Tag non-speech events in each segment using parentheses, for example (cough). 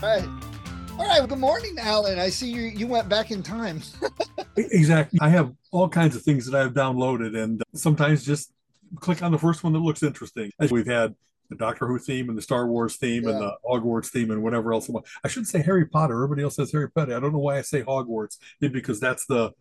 All right. All right. Well, good morning, Alan. I see you you went back in time. (laughs) exactly. I have all kinds of things that I've downloaded and uh, sometimes just click on the first one that looks interesting. As we've had the Doctor Who theme and the Star Wars theme yeah. and the Hogwarts theme and whatever else. I should say Harry Potter. Everybody else says Harry Potter. I don't know why I say Hogwarts. Because that's the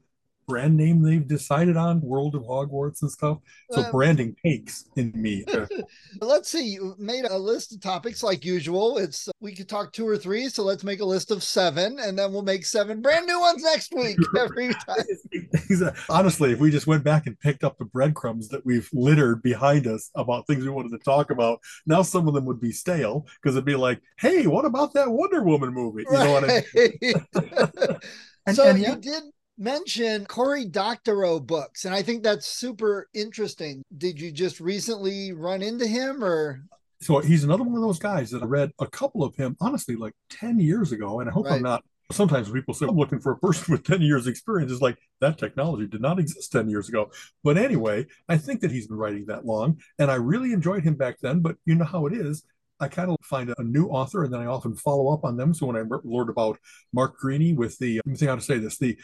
brand name they've decided on, World of Hogwarts and stuff. So um, branding takes in me. (laughs) let's see. You made a list of topics like usual. It's we could talk two or three, so let's make a list of seven, and then we'll make seven brand new ones next week (laughs) every time. (laughs) Honestly, if we just went back and picked up the breadcrumbs that we've littered behind us about things we wanted to talk about, now some of them would be stale because it'd be like, "Hey, what about that Wonder Woman movie?" You right. know what I mean? and, so and, yeah. you did mention Cory Doctorow books, and I think that's super interesting. Did you just recently run into him or? So he's another one of those guys that I read a couple of him, honestly, like 10 years ago. And I hope right. I'm not. Sometimes people say, I'm looking for a person (laughs) with 10 years experience. It's like that technology did not exist 10 years ago. But anyway, I think that he's been writing that long. And I really enjoyed him back then. But you know how it is. I kind of find a new author and then I often follow up on them. So when I learned about Mark Greaney with the, let me think how to say this, the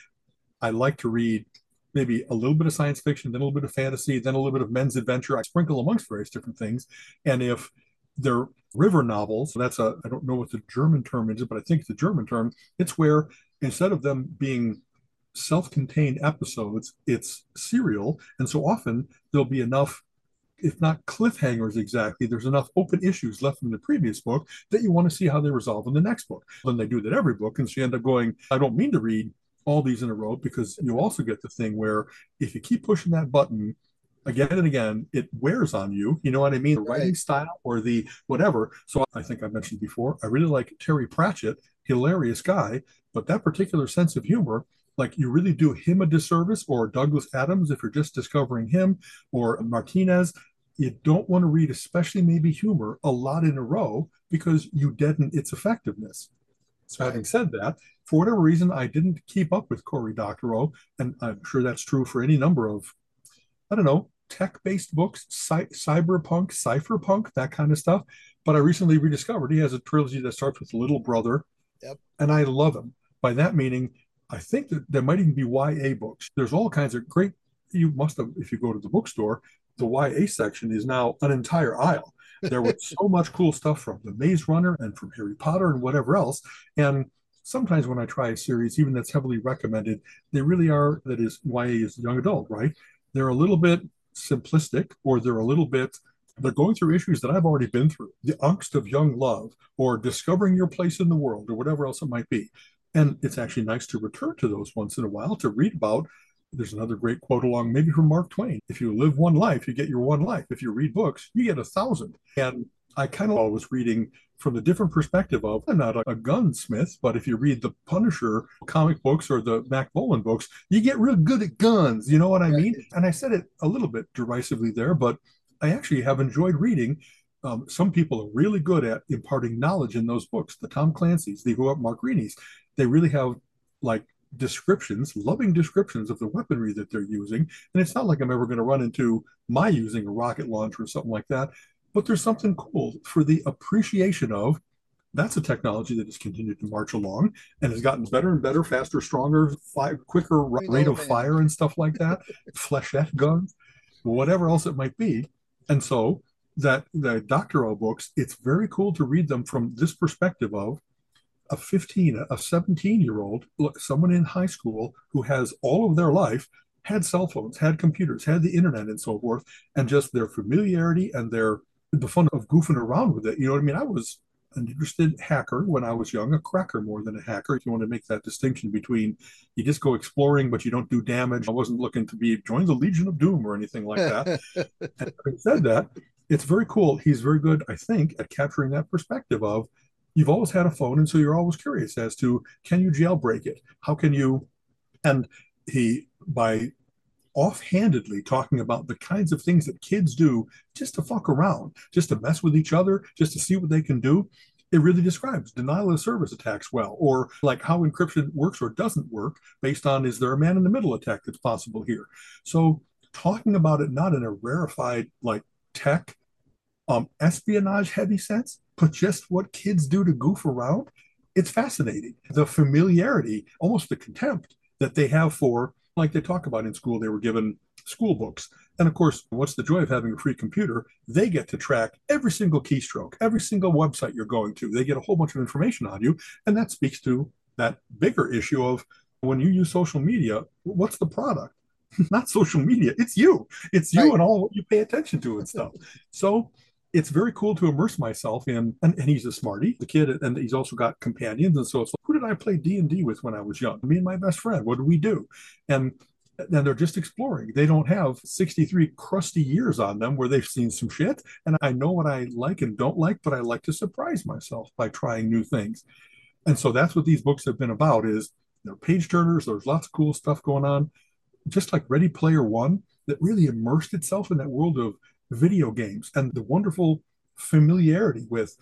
I like to read maybe a little bit of science fiction, then a little bit of fantasy, then a little bit of men's adventure. I sprinkle amongst various different things. And if they're river novels, that's a, I don't know what the German term is, but I think the German term, it's where instead of them being self-contained episodes, it's serial. And so often there'll be enough if not cliffhangers exactly, there's enough open issues left from the previous book that you want to see how they resolve in the next book. Then they do that every book, and so you end up going, I don't mean to read all these in a row because you also get the thing where if you keep pushing that button again and again, it wears on you. You know what I mean? The writing style or the whatever. So I think I mentioned before, I really like Terry Pratchett, hilarious guy, but that particular sense of humor, like you really do him a disservice, or Douglas Adams if you're just discovering him, or Martinez. You don't want to read, especially maybe humor, a lot in a row because you deaden its effectiveness. So, having said that, for whatever reason, I didn't keep up with Cory Doctorow, and I'm sure that's true for any number of, I don't know, tech-based books, cy- cyberpunk, cypherpunk, that kind of stuff. But I recently rediscovered he has a trilogy that starts with Little Brother, yep. and I love him. By that meaning, I think that there might even be YA books. There's all kinds of great. You must have, if you go to the bookstore, the YA section is now an entire aisle. There was (laughs) so much cool stuff from the Maze Runner and from Harry Potter and whatever else, and sometimes when I try a series, even that's heavily recommended, they really are, that is, YA is young adult, right? They're a little bit simplistic or they're a little bit, they're going through issues that I've already been through the angst of young love or discovering your place in the world or whatever else it might be. And it's actually nice to return to those once in a while to read about. There's another great quote along, maybe from Mark Twain. If you live one life, you get your one life. If you read books, you get a thousand. And I kind of always reading from the different perspective of I'm not a, a, gunsmith, but if you read the Punisher comic books or the Mack Bolan books, you get real good at guns. You know what I mean? And I said it a little bit derisively there, but I actually have enjoyed reading. Um, some people are really good at imparting knowledge in those books. The Tom Clancy's, the Mark Greaney's, they really have like descriptions, loving descriptions of the weaponry that they're using. And it's not like I'm ever going to run into my using a rocket launcher or something like that but there's something cool for the appreciation of that's a technology that has continued to march along and has gotten better and better, faster, stronger, fi- quicker rate of fire and stuff like that, (laughs) flechette guns, whatever else it might be. And so that the Doctorow books, it's very cool to read them from this perspective of a 15, a 17 year old, someone in high school who has all of their life had cell phones, had computers, had the internet and so forth, and just their familiarity and their the fun of goofing around with it. You know what I mean? I was an interested hacker when I was young, a cracker more than a hacker. If you want to make that distinction between you just go exploring, but you don't do damage. I wasn't looking to be join the Legion of Doom or anything like that. (laughs) and having said that, it's very cool. He's very good, I think, at capturing that perspective of you've always had a phone, and so you're always curious as to can you jailbreak it? How can you? And he by offhandedly talking about the kinds of things that kids do just to fuck around, just to mess with each other, just to see what they can do. It really describes denial of service attacks well, or like how encryption works or doesn't work based on is there a man in the middle attack that's possible here. So talking about it not in a rarefied like tech um, espionage heavy sense, but just what kids do to goof around, it's fascinating. The familiarity, almost the contempt that they have for like they talk about in school, they were given school books. And of course, what's the joy of having a free computer? They get to track every single keystroke, every single website you're going to. They get a whole bunch of information on you. And that speaks to that bigger issue of when you use social media, what's the product? (laughs) Not social media, it's you. It's you right. and all what you pay attention to and stuff. so it's very cool to immerse myself in and, and, he's a smarty the kid and he's also got companions and so it's like who did i play d&d with when i was young? Me and my best friend what do we do? And and they're just exploring. They don't have 63 crusty years on them where they've seen some shit and i know what i like and don't like but i like to surprise myself by trying new things. And so that's what these books have been about is they're page turners there's lots of cool stuff going on. Just like ready player one that really immersed itself in that world of video games and the wonderful familiarity with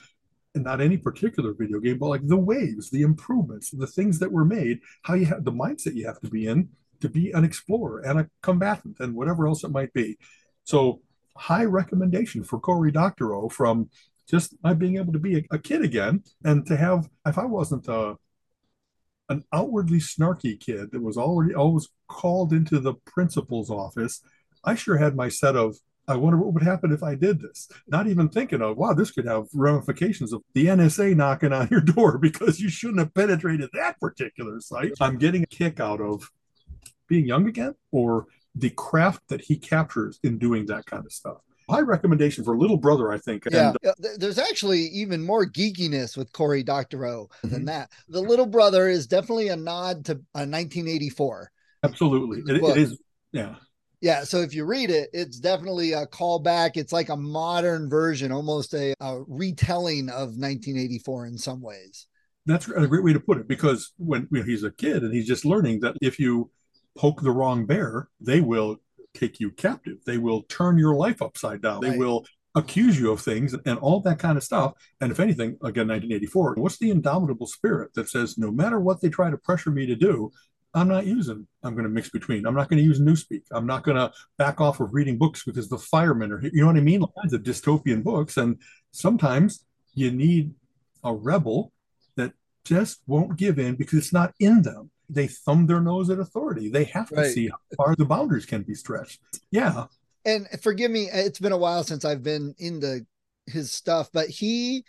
not any particular video game, but like the waves, the improvements, the things that were made, how you have the mindset you have to be in to be an explorer and a combatant and whatever else it might be. So, high recommendation for Cory Doctorow from just my being able to be a, a kid again and to have, if I wasn't a, uh, an outwardly snarky kid that was already always called into the principal's office, I sure had my set of I wonder what would happen if I did this. Not even thinking of, wow, this could have ramifications of the NSA knocking on your door (laughs) because you shouldn't have penetrated that particular site. I'm getting a kick out of being young again or the craft that he captures in doing that kind of stuff. High recommendation for Little Brother, I think. Yeah, and, uh, there's actually even more geekiness with Cory Doctorow mm-hmm. than that. The Little Brother is definitely a nod to uh, 1984. Absolutely, it, it is. Yeah, yeah, so if you read it, it's definitely a callback. It's like a modern version, almost a, a, retelling of 1984 in some ways. That's a great way to put it because when you know, he's a kid and he's just learning that if you poke the wrong bear, they will take you captive. They will turn your life upside down. Right. They will accuse you of things and all that kind of stuff. And if anything, again, 1984, what's the indomitable spirit that says no matter what they try to pressure me to do, I'm not using, I'm going to mix between. I'm not going to use Newspeak. I'm not going to back off of reading books because the firemen are, you know what I mean? All kinds of dystopian books. And sometimes you need a rebel that just won't give in because it's not in them. They thumb their nose at authority. They have to right. see how far the boundaries can be stretched. Yeah. And forgive me, it's been a while since I've been into his stuff, but he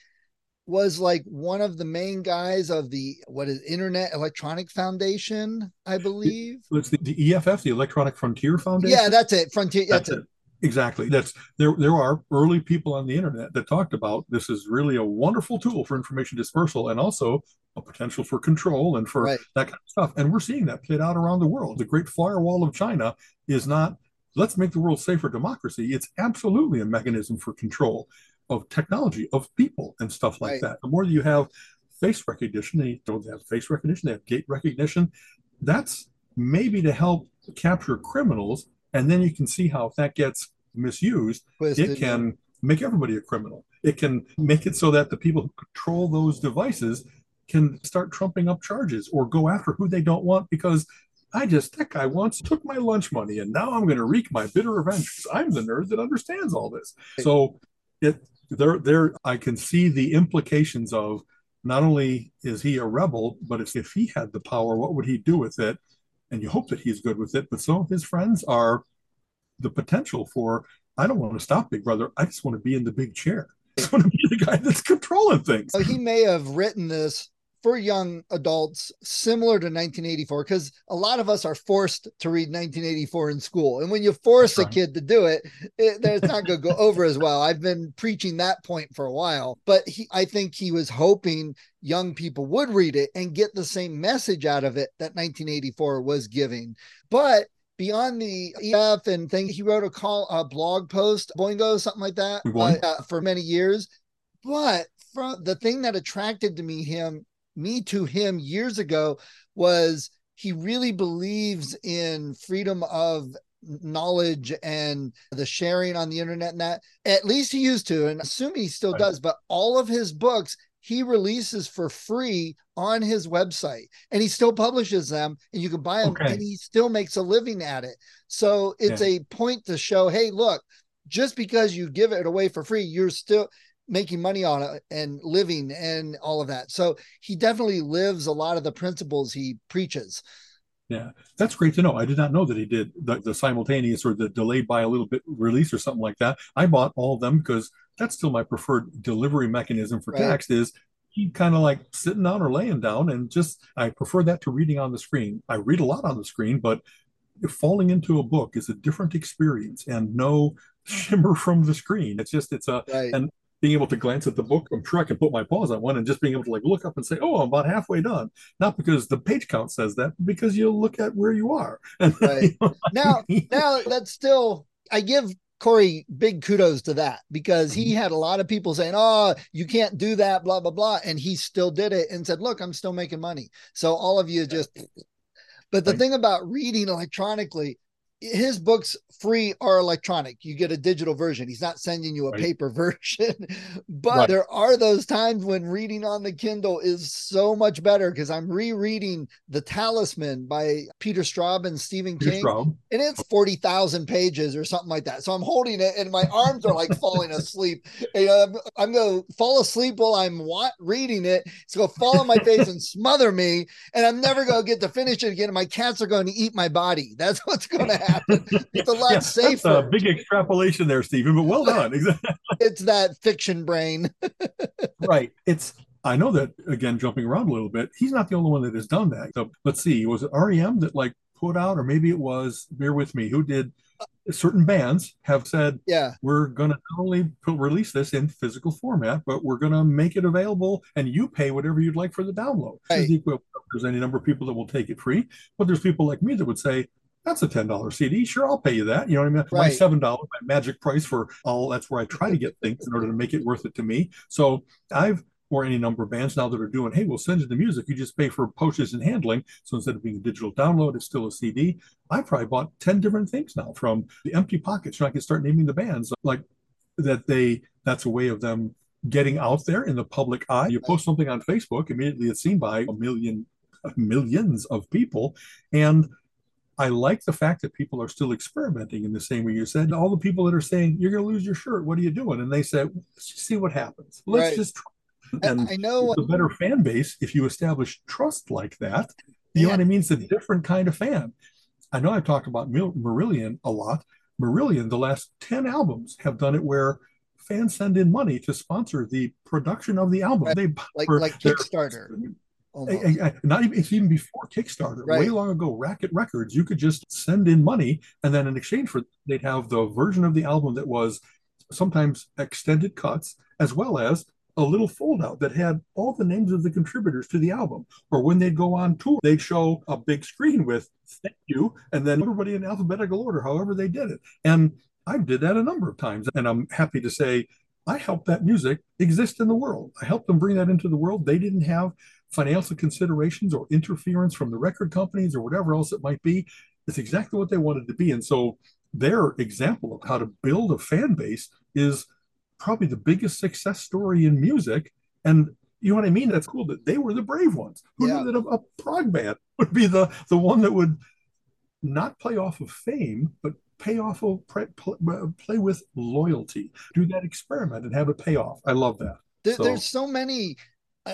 was like one of the main guys of the what is Internet Electronic Foundation, I believe. It's the, the EFF, the Electronic Frontier Foundation. Yeah, that's it. Frontier. That's, that's it. it. Exactly. That's there. There are early people on the internet that talked about this is really a wonderful tool for information dispersal and also a potential for control and for right. that kind of stuff. And we're seeing that played out around the world. The Great Firewall of China is not let's make the world safer democracy. It's absolutely a mechanism for control of technology, of people and stuff like right. that. The more you have face recognition, they don't have face recognition, they have gait recognition. That's maybe to help capture criminals. And then you can see how if that gets misused, Twisted. it can make everybody a criminal. It can make it so that the people who control those devices can start trumping up charges or go after who they don't want because I just, that guy once took my lunch money and now I'm going to wreak my bitter revenge because I'm the nerd that understands all this. So it there there I can see the implications of not only is he a rebel, but if, if he had the power, what would he do with it? And you hope that he's good with it. But some of his friends are the potential for I don't want to stop Big Brother. I just want to be in the big chair. (laughs) I just want to be the guy that's controlling things. So he may have written this for young adults similar to 1984 because a lot of us are forced to read 1984 in school and when you force right. a kid to do it, it it's not going to go (laughs) over as well i've been preaching that point for a while but he, i think he was hoping young people would read it and get the same message out of it that 1984 was giving but beyond the EF and thing, he wrote a call, a blog post, Boingo, something like that, uh, for many years. But from the thing that attracted to me him me to him years ago was he really believes in freedom of knowledge and the sharing on the internet and that at least he used to and assuming he still does but all of his books he releases for free on his website and he still publishes them and you can buy them okay. and he still makes a living at it so it's yeah. a point to show hey look just because you give it away for free you're still making money on it and living and all of that. So he definitely lives a lot of the principles he preaches. Yeah, that's great to know. I did not know that he did the, the simultaneous or the delayed by a little bit release or something like that. I bought all of them because that's still my preferred delivery mechanism for right. text is he kind of like sitting down or laying down and just I prefer that to reading on the screen. I read a lot on the screen, but falling into a book is a different experience and no mm. shimmer from the screen. It's just it's a right. and being able to glance at the book, I'm sure I can put my paws on one and just being able to like look up and say, "Oh, I'm about halfway done." Not because the page count says that, but because you look at where you are. (laughs) And right. you know, (laughs) now, (laughs) now that's still I give Cory big kudos to that because he mm-hmm. had a lot of people saying, "Oh, you can't do that," blah blah blah, and he still did it and said, "Look, I'm still making money." So all of you just. But the right. thing about reading electronically, his books free or electronic. You get a digital version. He's not sending you a right. paper (laughs) version. But right. there are those times when reading on the kindle is so much better because i'm rereading the talisman by peter straub and stephen peter king straub. and it's 40000 pages or something like that. So i'm holding it and my arms are like falling asleep. And I'm, I'm going to fall asleep while i'm reading it. It's going to fall on my face and smother me and i'm never going to get to finish it again and my cats are going to eat my body. That's what's going to happen happen. It's a (laughs) lot yeah, safer. a big extrapolation there, Stephen, but well done. (laughs) it's that fiction brain. (laughs) right. It's I know that again, jumping around a little bit, he's not the only one that has done that. So let's see, was it REM that like put out, or maybe it was Bear with Me, who did certain bands have said, yeah, we're going to not only release this in physical format, but we're going to make it available and you pay whatever you'd like for the download. Right. There's any number of people that will take it free, but there's people like me that would say, that's a $10 CD. Sure, I'll pay you that. You know what I mean? Right. My $7, my magic price for all that's where I try to get things in order to make it worth it to me. So I've or any number of bands now that are doing, hey, we'll send you the music. You just pay for postage and handling. So instead of being a digital download, it's still a CD. I probably bought 10 different things now from the empty pockets. Know, I can start naming the bands like that they that's a way of them getting out there in the public eye. You post something on Facebook, immediately it's seen by a million millions of people. And I like the fact that people are still experimenting in the same way you said. All the people that are saying you're going to lose your shirt, what are you doing? And they said, let's just see what happens. Let's right. just. Try. And I know the better fan base if you establish trust like that. You yeah. know what I mean? It's a different kind of fan. I know I've talked about Marillion a lot. Marillion, the last 10 albums have done it where fans send in money to sponsor the production of the album. Right. They like, like Kickstarter. I, I, not even it's even before Kickstarter. Right. Way long ago, Racket Records, you could just send in money, and then in exchange for they'd have the version of the album that was sometimes extended cuts, as well as a little foldout that had all the names of the contributors to the album. Or when they'd go on tour, they'd show a big screen with "Thank you," and then everybody in alphabetical order, however they did it. And I did that a number of times, and I'm happy to say I helped that music exist in the world. I helped them bring that into the world. They didn't have financial considerations or interference from the record companies or whatever else it might be. It's exactly what they wanted to be. And so their example of how to build a fan base is probably the biggest success story in music. And you know what I mean? That's cool that they were the brave ones. Who yeah. knew that a, a prog band (laughs) would be the, the one that would not play off of fame, but pay off of play, play with loyalty. Do that experiment and have it pay off. I love that. There, so, there's so many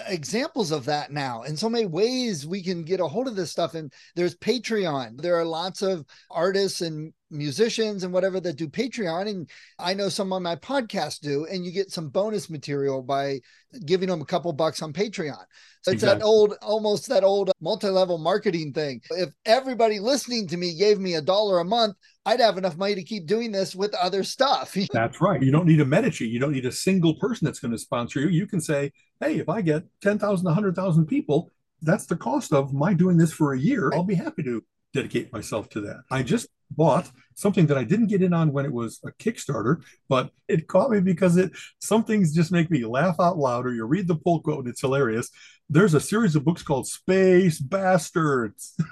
examples of that now in so many ways we can get a hold of this stuff and there's patreon there are lots of artists and musicians and whatever that do Patreon, and I know some on my podcast do, and you get some bonus material by giving them a couple bucks on Patreon. So it's exactly. that old, almost that old multi-level marketing thing. If everybody listening to me gave me a dollar a month, I'd have enough money to keep doing this with other stuff. (laughs) that's right. You don't need a Medici. You don't need a single person that's going to sponsor you. You can say, hey, if I get 10,000, 100,000 people, that's the cost of my doing this for a year. I'll be happy to dedicate myself to that. I just bought something that I didn't get in on when it was a Kickstarter, but it caught me because it some things just make me laugh out loud or you read the pull quote and it's hilarious. There's a series of books called Space Bastards. (laughs)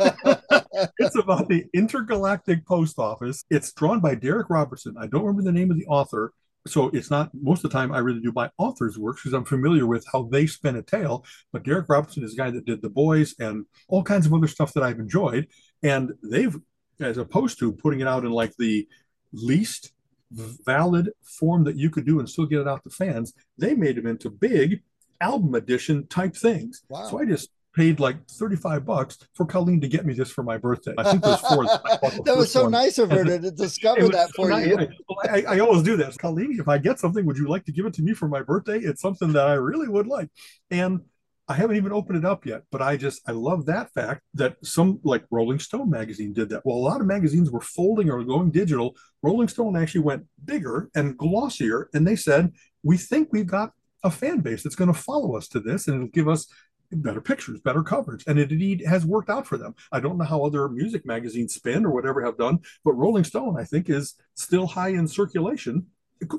it's about the intergalactic post office. It's drawn by Darick Robertson. I don't remember the name of the author, so it's not most of the time I really do my author's work because I'm familiar with how they spin a tale. But Darick Robinson is a guy that did The Boys and all kinds of other stuff that I've enjoyed. And they've, as opposed to putting it out in like the least valid form that you could do and still get it out to fans, they made them into big album edition type things. Wow. So I just paid like 35 bucks for Colleen to get me this for my birthday. I think there's four. (laughs) The that was so one. nice of her to (laughs) discover that for so you. I, I, I, always do that. Colleen, if I get something, would you like to give it to me for my birthday? It's something that I really would like. And I haven't even opened it up yet, but I just I love that fact that some like Rolling Stone magazine did that. Well, a lot of magazines were folding or going digital. Rolling Stone actually went bigger and glossier, and they said, "We think we've got a fan base that's going to follow us to this, and it'll give us better pictures, better coverage. And it indeed has worked out for them. I don't know how other music magazines spin or whatever have done, but Rolling Stone, I think, is still high in circulation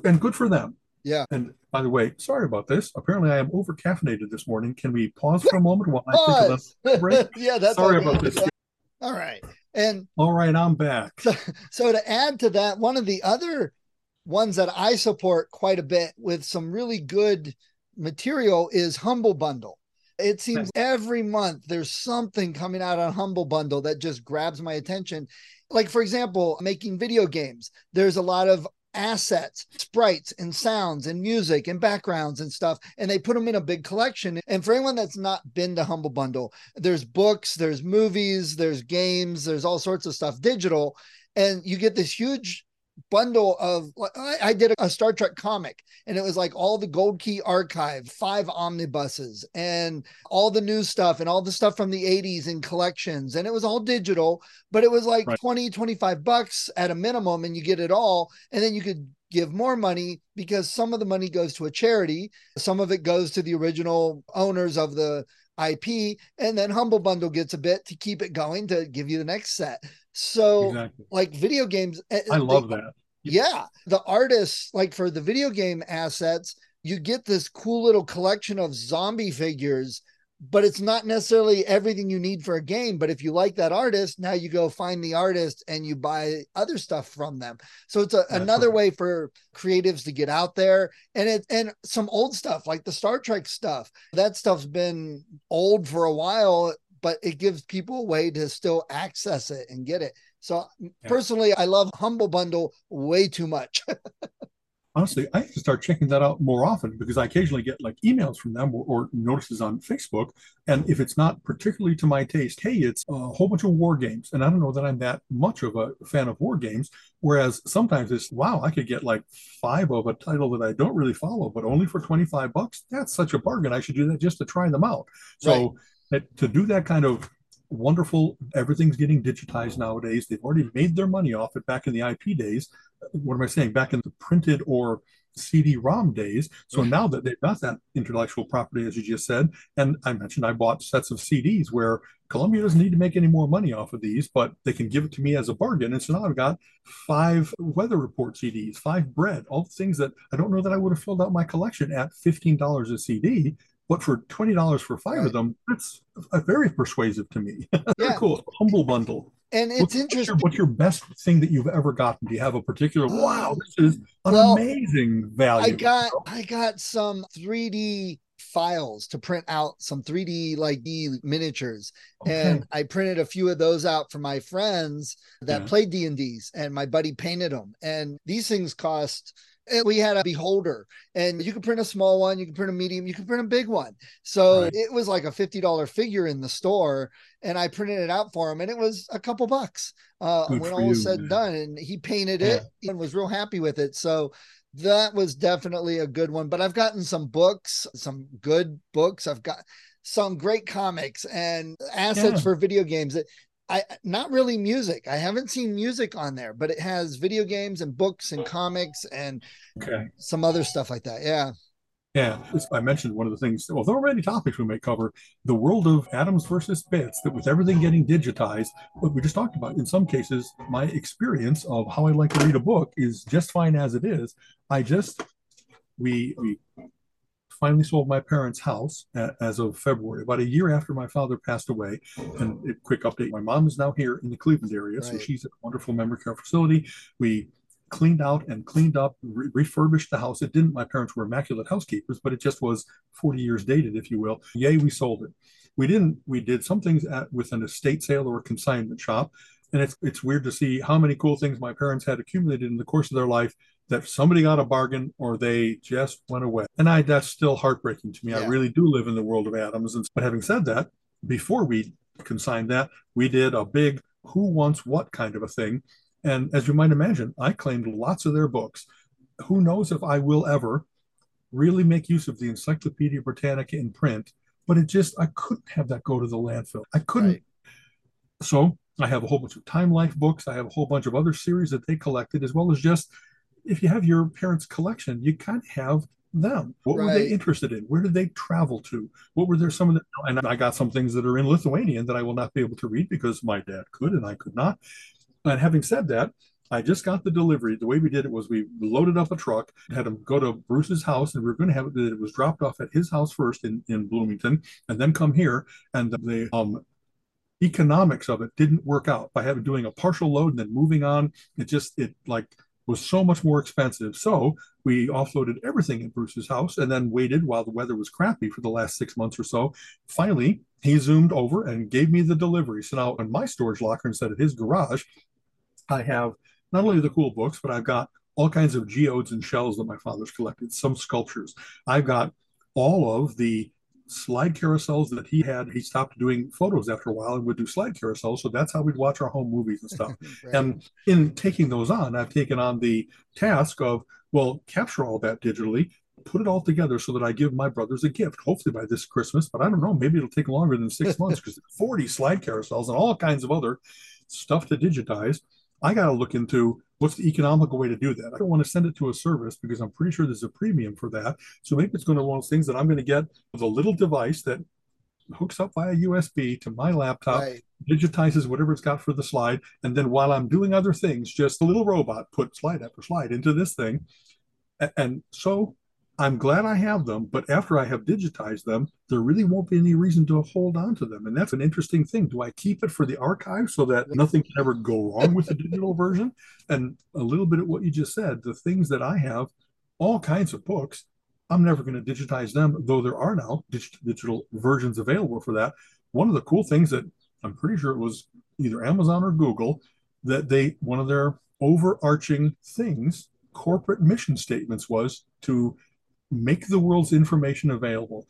and good for them. Yeah. And by the way, sorry about this. Apparently, I am over caffeinated this morning. Can we pause for a moment while I think of a break? (laughs) yeah, that's sorry about this. All right. And all right, I'm back. So, (laughs) so to add to that, one of the other ones that I support quite a bit with some really good material is Humble Bundle. It seems every month there's something coming out on Humble Bundle that just grabs my attention. Like, for example, making video games, there's a lot of assets, sprites, and sounds, and music, and backgrounds and stuff. And they put them in a big collection. And for anyone that's not been to Humble Bundle, there's books, there's movies, there's games, there's all sorts of stuff digital. And you get this huge bundle of I, did a, Star Trek comic and it was like all the Gold Key archive, five omnibuses, and all the new stuff and all the stuff from the 80s in collections. And it was all digital, but it was like right. 20, 25 bucks at a minimum, and you get it all. And then you could give more money because some of the money goes to a charity, some of it goes to the original owners of the IP, and then Humble Bundle gets a bit to keep it going to give you the next set. So, exactly. like video games, eh, I love that. Yeah, the artists, like for the video game assets, you get this cool little collection of zombie figures but it's not necessarily everything you need for a game. But if you like that artist, now you go find the artist and you buy other stuff from them. So it's a, another right. way for creatives to get out there and it and some old stuff like the Star Trek stuff. That stuff's been old for a while, but it gives people a way to still access it and get it. So yeah. personally, I love Humble Bundle way too much. (laughs) honestly, I have to start checking that out more often because I occasionally get like emails from them or, or, notices on Facebook. And if it's not particularly to my taste, hey, it's a whole bunch of war games. And I don't know that I'm that much of a fan of war games. Whereas sometimes it's, wow, I could get like five of a title that I don't really follow, but only for 25 bucks. That's such a bargain. I should do that just to try them out. So right. To do that kind of wonderful. Everything's getting digitized nowadays. They've already made their money off it back in the IP days what am I saying? Back in the printed or CD-ROM days. So now that they've got that intellectual property, as you just said, and I mentioned I bought sets of CDs where Columbia doesn't need to make any more money off of these, but they can give it to me as a bargain. And so now I've got five weather report CDs, five bread, all the things that I don't know that I would have filled out my collection at $15 a CD. But for twenty dollars for five right. of them, that's very persuasive to me. (laughs) Very yeah. cool. Humble bundle and it's what's, interesting. What's your, best thing that you've ever gotten? Do you have a particular? Wow, ah, this is an well, amazing value. I got I got some 3D files to print out some 3D like D miniatures, okay. and I printed a few of those out for my friends that yeah. played D and D's, and my buddy painted them. And these things cost And we had a beholder, and you can print a small one, you can print a medium, you can print a big one. So right. it was like a $50 figure in the store. And I printed it out for him, and it was a couple bucks uh, when all was said and done. And he painted yeah. it and was real happy with it. So that was definitely a good one. But I've gotten some books, some good books. I've got some great comics and assets yeah. for video games that I not really music. I haven't seen music on there, but it has video games and books and comics and okay. some other stuff like that. Yeah. Yeah, I mentioned one of the things. Well, there are many topics we may cover. The world of atoms versus bits. That with everything getting digitized, what we just talked about. In some cases, my experience of how I like to read a book is just fine as it is. I just we we finally sold my parents' house as of February, about a year after my father passed away. And a quick update: my mom is now here in the Cleveland area, right. so she's at a wonderful memory care facility. We cleaned out and cleaned up, re- refurbished the house. It didn't. My parents were immaculate housekeepers, but it just was 40 years dated, if you will. Yay, we sold it. We didn't. We did some things at, with an estate sale or a consignment shop, and it's it's weird to see how many cool things my parents had accumulated in the course of their life that somebody got a bargain or they just went away. And I that's still heartbreaking to me. Yeah. I really do live in the world of atoms. And but having said that, before we consigned that, we did a big who wants what kind of a thing. And as you might imagine, I claimed lots of their books. Who knows if I will ever really make use of the Encyclopedia Britannica in print, but it just I couldn't have that go to the landfill. I couldn't. Right. So I have a whole bunch of Time Life books. I have a whole bunch of other series that they collected, as well as just if you have your parents' collection, you kind of have them. What right. were they interested in? Where did they travel to? What were there some of the and I got some things that are in Lithuanian that I will not be able to read because my dad could and I could not. And having said that, I just got the delivery. The way we did it was we loaded up a truck, had him go to Bruce's house, and we were going to have it. It was dropped off at his house first in, in Bloomington, and then come here. And the um, economics of it didn't work out by having doing a partial load and then moving on. It just it like was so much more expensive. So we offloaded everything at Bruce's house and then waited while the weather was crappy for the last six months or so. Finally, he zoomed over and gave me the delivery. So now in my storage locker instead of his garage, I have not only the cool books, but I've got all kinds of geodes and shells that my father's collected, some sculptures. I've got all of the slide carousels that he had. He stopped doing photos after a while and would do slide carousels. So that's how we'd watch our home movies and stuff. (laughs) right. And in taking those on, I've taken on the task of, well, capture all that digitally, put it all together so that I give my brothers a gift, hopefully by this Christmas. But I don't know, maybe it'll take longer than six (laughs) months because 40 slide carousels and all kinds of other stuff to digitize. I got to look into what's the economical way to do that. I don't want to send it to a service because I'm pretty sure there's a premium for that. So maybe it's going to one of those things that I'm going to get with a little device that hooks up via USB to my laptop, right. digitizes whatever it's got for the slide, and then while I'm doing other things, just a little robot put slide after slide into this thing. And so I'm glad I have them, but after I have digitized them, there really won't be any reason to hold on to them. And that's an interesting thing. Do I keep it for the archive so that nothing can ever go wrong with the digital version? And a little bit of what you just said, the things that I have, all kinds of books, I'm never going to digitize them, though there are now digital versions available for that. One of the cool things that I'm pretty sure it was either Amazon or Google that they, one of their overarching things, corporate mission statements was to make the world's information available,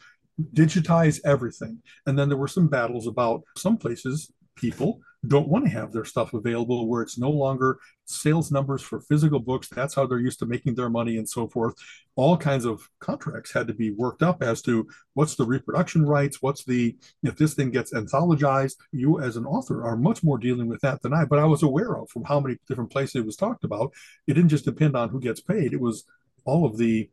digitize everything. And then there were some battles about some places, people don't want to have their stuff available where it's no longer sales numbers for physical books. That's how they're used to making their money and so forth. All kinds of contracts had to be worked up as to what's the reproduction rights, what's the, if this thing gets anthologized. You, as an author, are much more dealing with that than I, but I was aware of from how many different places it was talked about. It didn't just depend on who gets paid, it was all of the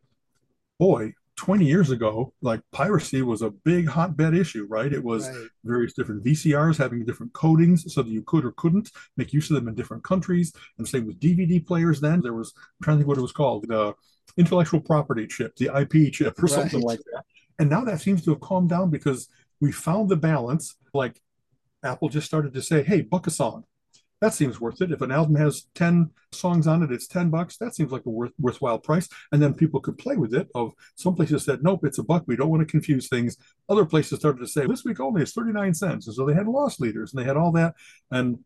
boy, 20 years ago, like piracy was a big hotbed issue, right? It was right. various different VCRs having different codings so that you could or couldn't make use of them in different countries. And same with DVD players then. There was, I'm trying to think what it was called, the intellectual property chip, the IP chip, or right. something like that. And now that seems to have calmed down because we found the balance. Like Apple just started to say, hey, book a song that seems worth it. If an album has 10 songs on it, it's 10 bucks. That seems like a worth, worthwhile price. And then people could play with it. Of some places said, nope, it's a buck. We don't want to confuse things. Other places started to say, this week only it's 39 cents. And so they had loss leaders and they had all that. And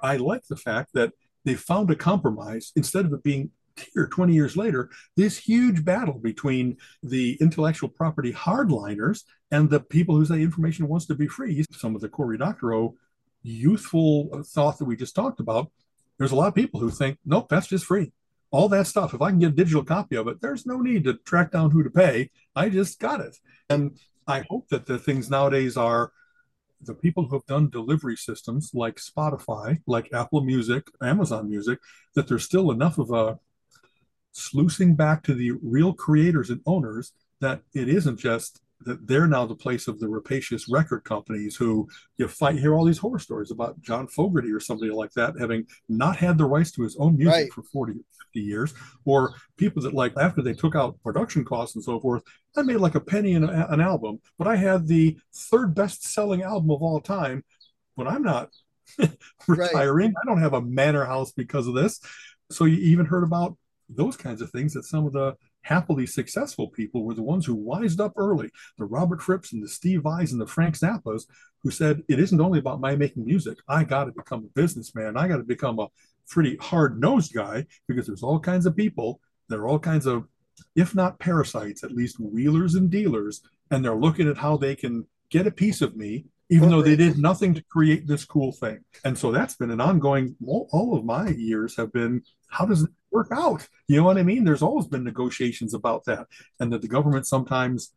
I like the fact that they found a compromise instead of it being here 20 years later this huge battle between the intellectual property hardliners and the people who say information wants to be free some of the cory doctorow youthful thought that we just talked about there's a lot of people who think nope that's just free. All that stuff if i can get a digital copy of it there's no need to track down who to pay. I just got it. And i hope that the things nowadays are the people who have done delivery systems like Spotify, like Apple Music, Amazon Music, that there's still enough of a sluicing back to the real creators and owners that it isn't just that they're now the place of the rapacious record companies who you fight hear all these horror stories about John Fogerty or somebody like that having not had the rights to his own music right. for 40 50 years or people that like after they took out production costs and so forth I made like a penny in a, an album but I had the third best selling album of all time but I'm not (laughs) retiring right. I don't have a manor house because of this so you even heard about those kinds of things that some of the happily successful people were the ones who wised up early. The Robert Fripps and the Steve Vai's and the Frank Zappas who said, it isn't only about my making music. I got to become a businessman. I got to become a pretty hard nosed guy because there's all kinds of people. There are all kinds of, if not parasites, at least wheelers and dealers. And they're looking at how they can get a piece of me even though they did nothing to create this cool thing. And so that's been an ongoing, all, of my years have been, how does work out? You know what I mean? There's always been negotiations about that. And that the government sometimes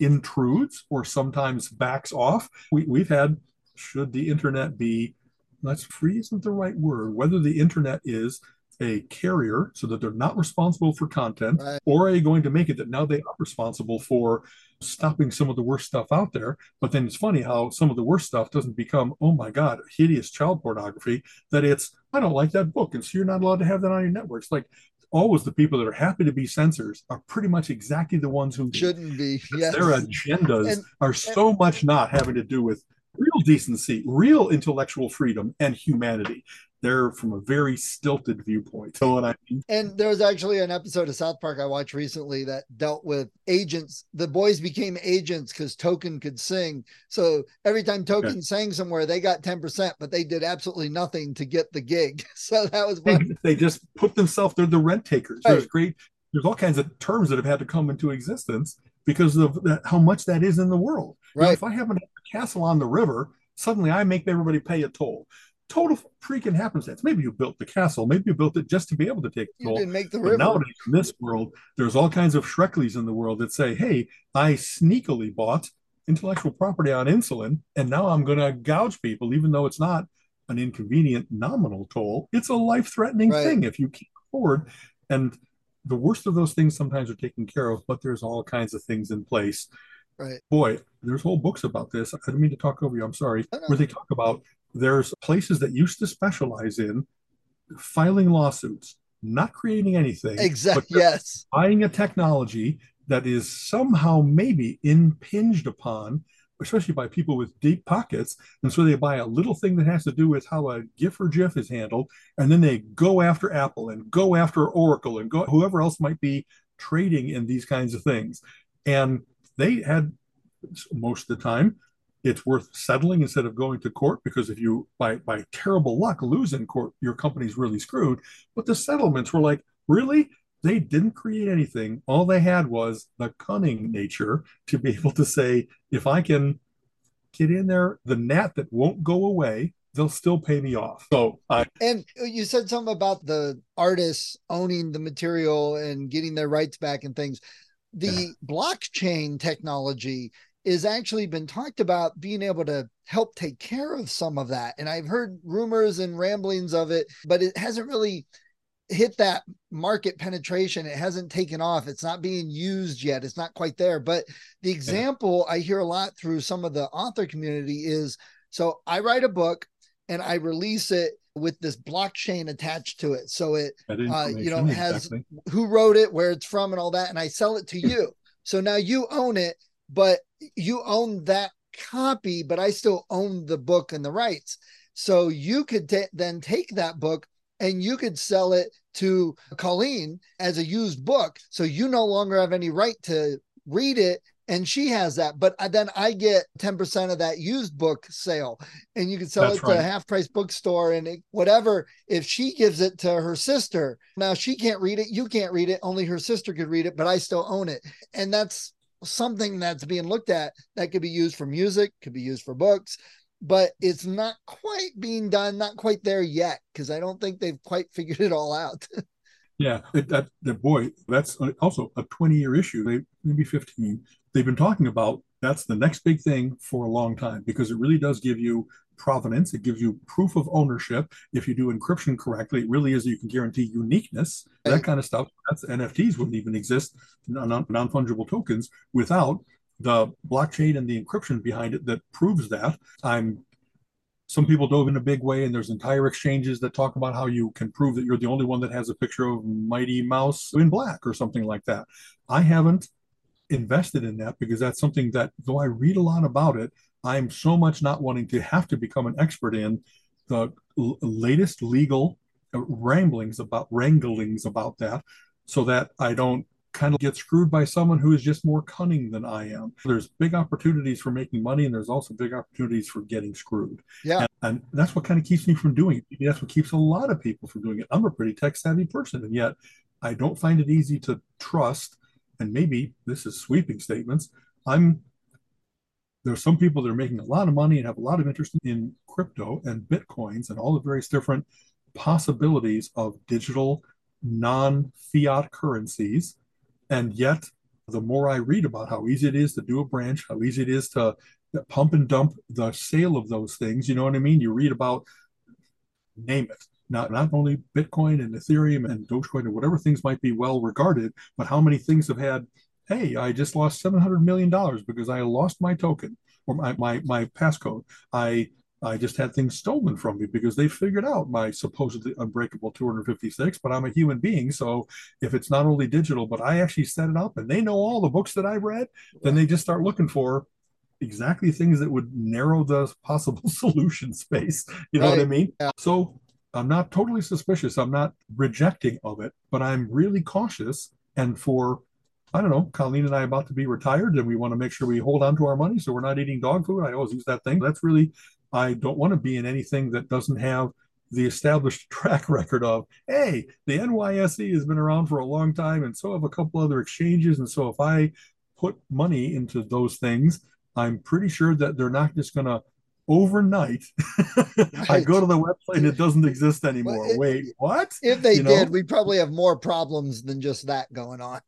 intrudes or sometimes backs off. We, we've had, should the internet be, let's free isn't the right word, whether the internet is a carrier so that they're not responsible for content, right. or are you going to make it that now they are responsible for stopping some of the worst stuff out there? But then it's funny how some of the worst stuff doesn't become, oh my God, hideous child pornography, that it's, I don't like that book. And so you're not allowed to have that on your networks. Like always the people that are happy to be censors are pretty much exactly the ones who shouldn't be. Yes. Their agendas and, are so and, much not having to do with real decency, real intellectual freedom, and humanity they're from a very stilted viewpoint. (laughs) So what I mean? And there was actually an episode of South Park I watched recently that dealt with agents. The boys became agents because Token could sing. So every time Token okay. sang somewhere, they got 10%, but they did absolutely nothing to get the gig. (laughs) So that was they, they just put themselves, they're the rent takers. Right. There's great, there's all kinds of terms that have had to come into existence because of that, how much that is in the world. Right. You know, if I have a castle on the river, suddenly I make everybody pay a toll total freaking happenstance. Maybe you built the castle, maybe you built it just to be able to take the toll. You didn't make the but river. Nowadays, in this world, there's all kinds of Shkrelis in the world that say, "Hey, I sneakily bought intellectual property on insulin, and now I'm going to gouge people, even though it's not an inconvenient nominal toll. It's a life-threatening right. thing if you can't afford." And the worst of those things sometimes are taken care of, but there's all kinds of things in place. Right. Boy, there's whole books about this. I didn't mean to talk over you. I'm sorry. Where they talk about there's places that used to specialize in filing lawsuits, not creating anything. Exactly. Yes. Buying a technology that is somehow maybe impinged upon, especially by people with deep pockets. And so they buy a little thing that has to do with how a GIF or GIF is handled. And then they go after Apple and go after Oracle and go whoever else might be trading in these kinds of things. And they had most of the time it's worth settling instead of going to court because if you by by terrible luck lose in court your company's really screwed. But the settlements were like really? They didn't create anything. All they had was the cunning nature to be (laughs) able to say if i can get in there the gnat that won't go away they'll still pay me off. So I, and you said something about the artists owning the material and getting their rights back and things the yeah. blockchain technology is actually been talked about being able to help take care of some of that. And I've heard rumors and ramblings of it, but it hasn't really hit that market penetration. It hasn't taken off. It's not being used yet. It's not quite there. But the example I hear a lot through some of the author community is so I write a book and I release it with this blockchain attached to it. So it, uh, you know, has exactly. who wrote it, where it's from, and all that. And I sell it to you. So now you own it but you own that copy, but I still own the book and the rights. So you could t- then take that book and you could sell it to Colleen as a used book. So you no longer have any right to read it and she has that. But then I get 10% of that used book sale, and you can sell That's it right. to a half price bookstore and it, whatever. If she gives it to her sister, now she can't read it, you can't read it, only her sister could read it, but I still own it. And that's something that's being looked at that could be used for music, could be used for books. But it's not quite being done, not quite there yet, because I don't think they've quite (laughs) figured it all out. Yeah, it, that, that boy, that's also a 20 year issue. They maybe 15. They've been talking about that's the next big thing for a long time because it really does give you provenance. It gives you proof of ownership. If you do encryption correctly, it really is you can guarantee uniqueness. That kind of stuff. That's NFTs wouldn't even exist, non fungible tokens, without the blockchain and the encryption behind it that proves that. I'm some people dove in a big way, and there's entire exchanges that talk about how you can prove that you're the only one that has a picture of Mighty Mouse in black or something like that. I haven't invested in that because that's something that, though I read a lot about it, I'm so much not wanting to have to become an expert in the l- latest legal uh, ramblings about wranglings about that so that I don't kind of get screwed by someone who is just more cunning than I am. There's big opportunities for making money, and there's also big opportunities for getting screwed. Yeah. And, and that's what kind of keeps me from doing it. That's what keeps a lot of people from doing it. I'm a pretty tech savvy person, and yet I don't find it easy to trust. And maybe this is sweeping statements. I'm there's some people that are making a lot of money and have a lot of interest in crypto and bitcoins and all the various different possibilities of digital non-fiat currencies and yet, the more I read about how easy it is to do a branch, how easy it is to pump and dump the sale of those things, you know what I mean? You read about, name it, not not only Bitcoin and Ethereum and Dogecoin or whatever things might be well regarded, but how many things have had, hey, I just lost seven hundred million dollars because I lost my token or my my my passcode. I I just had things stolen from me because they figured out my supposedly unbreakable 256, but I'm a human being. So if it's not only digital, but I actually set it up and they know all the books that I've read, then they just start looking for exactly things that would narrow the (laughs) possible solution space. You know right. what I mean? Yeah. So I'm not totally suspicious. I'm not rejecting of it, but I'm really cautious. And for I don't know, Colleen and I about to be retired and we want to make sure we hold on to our money so we're not eating dog food. I always use that thing. That's really I don't want to be in anything that doesn't have the established (laughs) track record of, hey, the NYSE has been around for a long time, and so have a couple other exchanges. And so if I put money into those things, I'm pretty sure that they're not just going to overnight right. (laughs) I go to the website and it doesn't exist anymore. Well, it, Wait, what? If they you did, know? we probably have more problems than just that going on.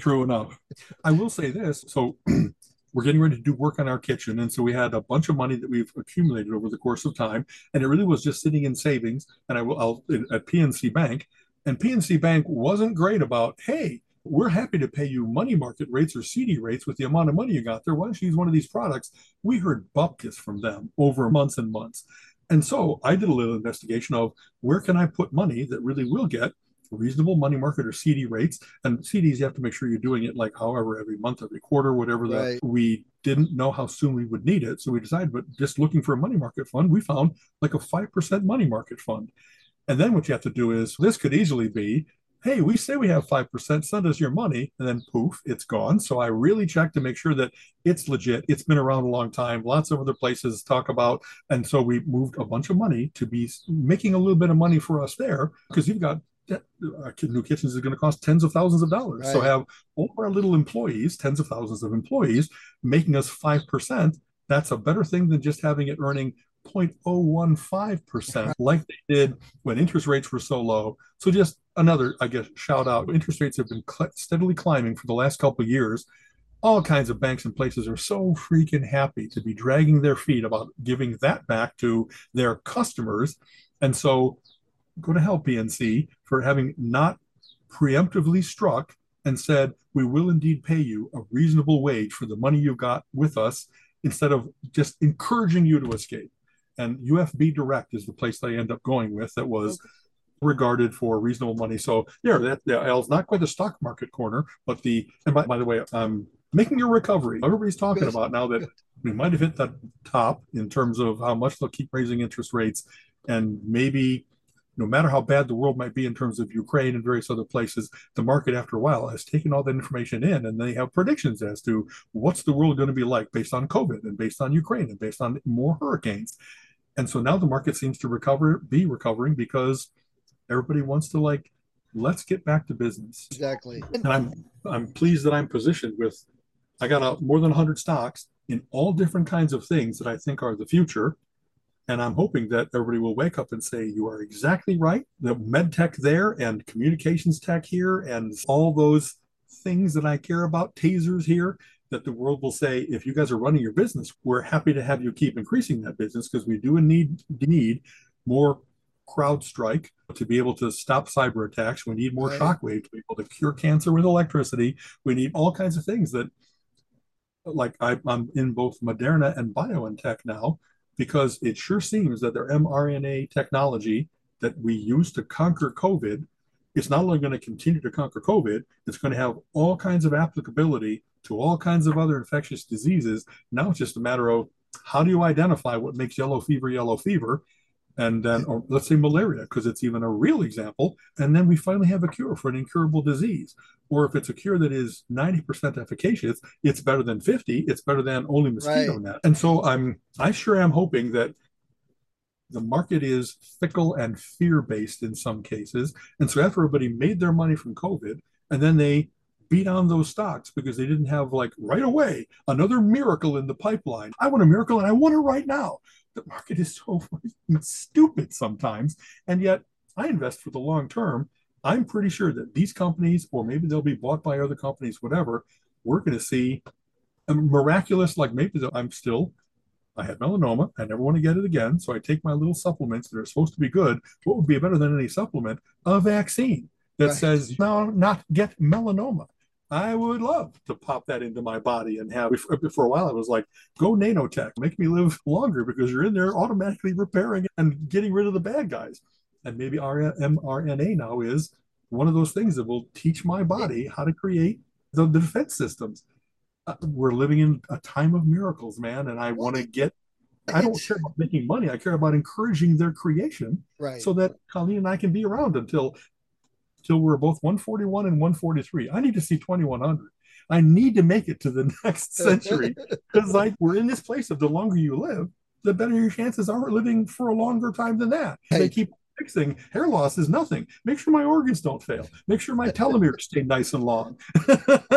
True enough. I will say this. So (clears throat) we're getting ready to do work on our kitchen. And so we had a bunch of money that we've accumulated over the course of time. And it really was just sitting in savings. And I will I'll, at PNC Bank. And PNC Bank wasn't great about, hey, we're happy to pay you money market rates or CD rates with the amount of money you got there. Why don't you use one of these products? We heard bupkis from them over months and months. And so I did a little investigation of where can I put money that really will get reasonable money market or CD rates. And CDs, you have to make sure you're doing it like however every month, every quarter, whatever that right. we didn't know how soon we would need it. So we decided, but just looking for a money market fund, we found like a 5% money market fund. And then what you have to do is this could easily be hey, we say we have 5%, send us your money. And then poof, it's gone. So I really check to make sure that it's legit. It's been around a long time. Lots of other places talk about. And so we moved a bunch of money to be making a little bit of money for us there because you've got Uh, new kitchens is going to cost tens of thousands of dollars. Right. So have all of our little employees, tens of thousands of employees, making us five percent. That's a better thing than just having it earning 0.015% like they did when interest rates were so low. So just another, I guess, shout out. Interest rates have been cl- steadily climbing for the last couple of years. All kinds of banks and places are so freaking happy to be dragging their feet about giving that back to their customers. And so go to hell, PNC, for having not preemptively struck and said, we will indeed pay you a reasonable wage for the money you got with us instead of just encouraging you to escape. And UFB Direct is the place I end up going with that was okay. regarded for reasonable money. So yeah, that yeah, it's not quite the stock market corner, but the and by, by the way, I'm making a recovery. Everybody's talking about now that we might have hit that top in terms of how much they'll keep raising interest rates and maybe no matter how bad the world might be in terms of Ukraine and various other places, the market after a while has taken all that information in and they have predictions as to what's the world going to be like based on COVID and based on Ukraine and based on more hurricanes. And so now the market seems to recover, be recovering because everybody wants to like, let's get back to business. Exactly. And I'm I'm pleased that I'm positioned with I got a, more than 100 stocks in all different kinds of things that I think are the future and I'm hoping that everybody will wake up and say, you are exactly right. The med tech there and communications tech here and all those things that I care about, tasers here, that the world will say, if you guys are running your business, we're happy to have you keep increasing that business because we do need need more CrowdStrike to be able to stop cyber attacks. We need more right. shockwave to be able to cure cancer with electricity. We need all kinds of things that, like I, I'm in both Moderna and BioNTech now, because it sure seems that their mRNA technology that we use to conquer COVID is not only going to continue to conquer COVID, it's going to have all kinds of applicability to all kinds of other infectious diseases. Now it's just a matter of how do you identify what makes yellow fever yellow fever and then or let's say malaria because it's even a real example and then we finally have a cure for an incurable disease or if it's a cure that is 90% efficacious it's better than 50 it's better than only mosquito right. net and so i'm i sure am hoping that the market is fickle and fear based in some cases and so after everybody made their money from covid and then they beat on those stocks because they didn't have like right away another miracle in the pipeline i want a miracle and i want it right now the market is so (laughs) stupid sometimes. And yet I invest for the long term. I'm pretty sure that these companies, or maybe they'll be bought by other companies, whatever, we're going to see a miraculous, like maybe I'm still, I had melanoma. I never want to get it again. So I take my little supplements that are supposed to be good. What would be better than any supplement? A vaccine that right. says, no, not get melanoma. I would love to pop that into my body and have. For a while, I was like, "Go nanotech, make me live longer because you're in there automatically repairing and getting rid of the bad guys." And maybe mRNA now is one of those things that will teach my body how to create the, defense systems. Uh, we're living in a time of miracles, man, and I want to get. I don't care about making money. I care about encouraging their creation, right. so that Colleen and I can be around until till we're both 141 and 143. I need to see 2100. I need to make it to the (laughs) next century (laughs) because like we're in this place of the longer you live, the better your chances are living for a longer time than that. Hey. They keep fixing hair loss is nothing. Make sure my organs don't fail. Make sure my (laughs) telomeres stay nice and long. (laughs)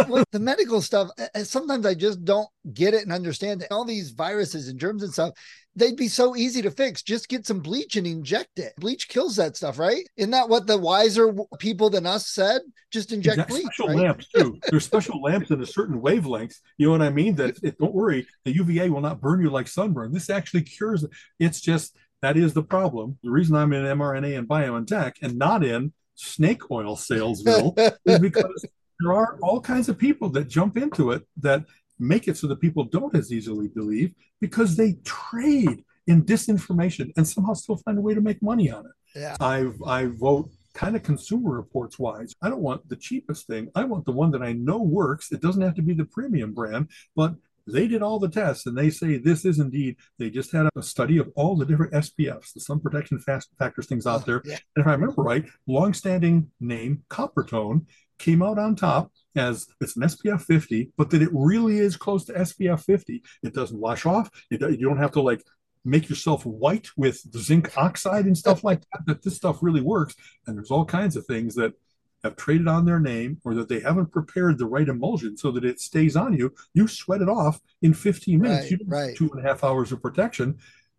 well, the medical stuff, sometimes I just don't get it and understand it. All these viruses and germs and stuff, they'd be so easy to fix. Just get some bleach and inject it. Bleach kills that stuff, right? Isn't that what the wiser people than us said? Just inject bleach. Special right? lamps too. There's special lamps in a certain wavelength. You know what I mean? That if, don't worry, the UVA will not burn you like sunburn. This actually cures it. It's just that is the problem. The reason I'm in mRNA and BioNTech and not in snake oil salesville (laughs) is because there are all kinds of people that jump into it that make it so that people don't as easily believe because they trade in disinformation and somehow still find a way to make money on it. Yeah. I I vote kind of consumer reports wise. I don't want the cheapest thing. I want the one that I know works. It doesn't have to be the premium brand, but they did all the tests and they say this is indeed, they just had a study of all the different SPFs, the sun protection fast factors things out oh, there. Yeah. And if I remember right, longstanding name Coppertone came out on top as it's an SPF 50, but that it really is close to SPF 50. It doesn't wash off. It, you don't have to like make yourself white with zinc oxide and stuff (laughs) like that. That this stuff really works. And there's all kinds of things that have traded on their name or that they haven't prepared the right emulsion so that it stays on you. You sweat it off in 15 minutes. Right, you right. two and a half hours of protection.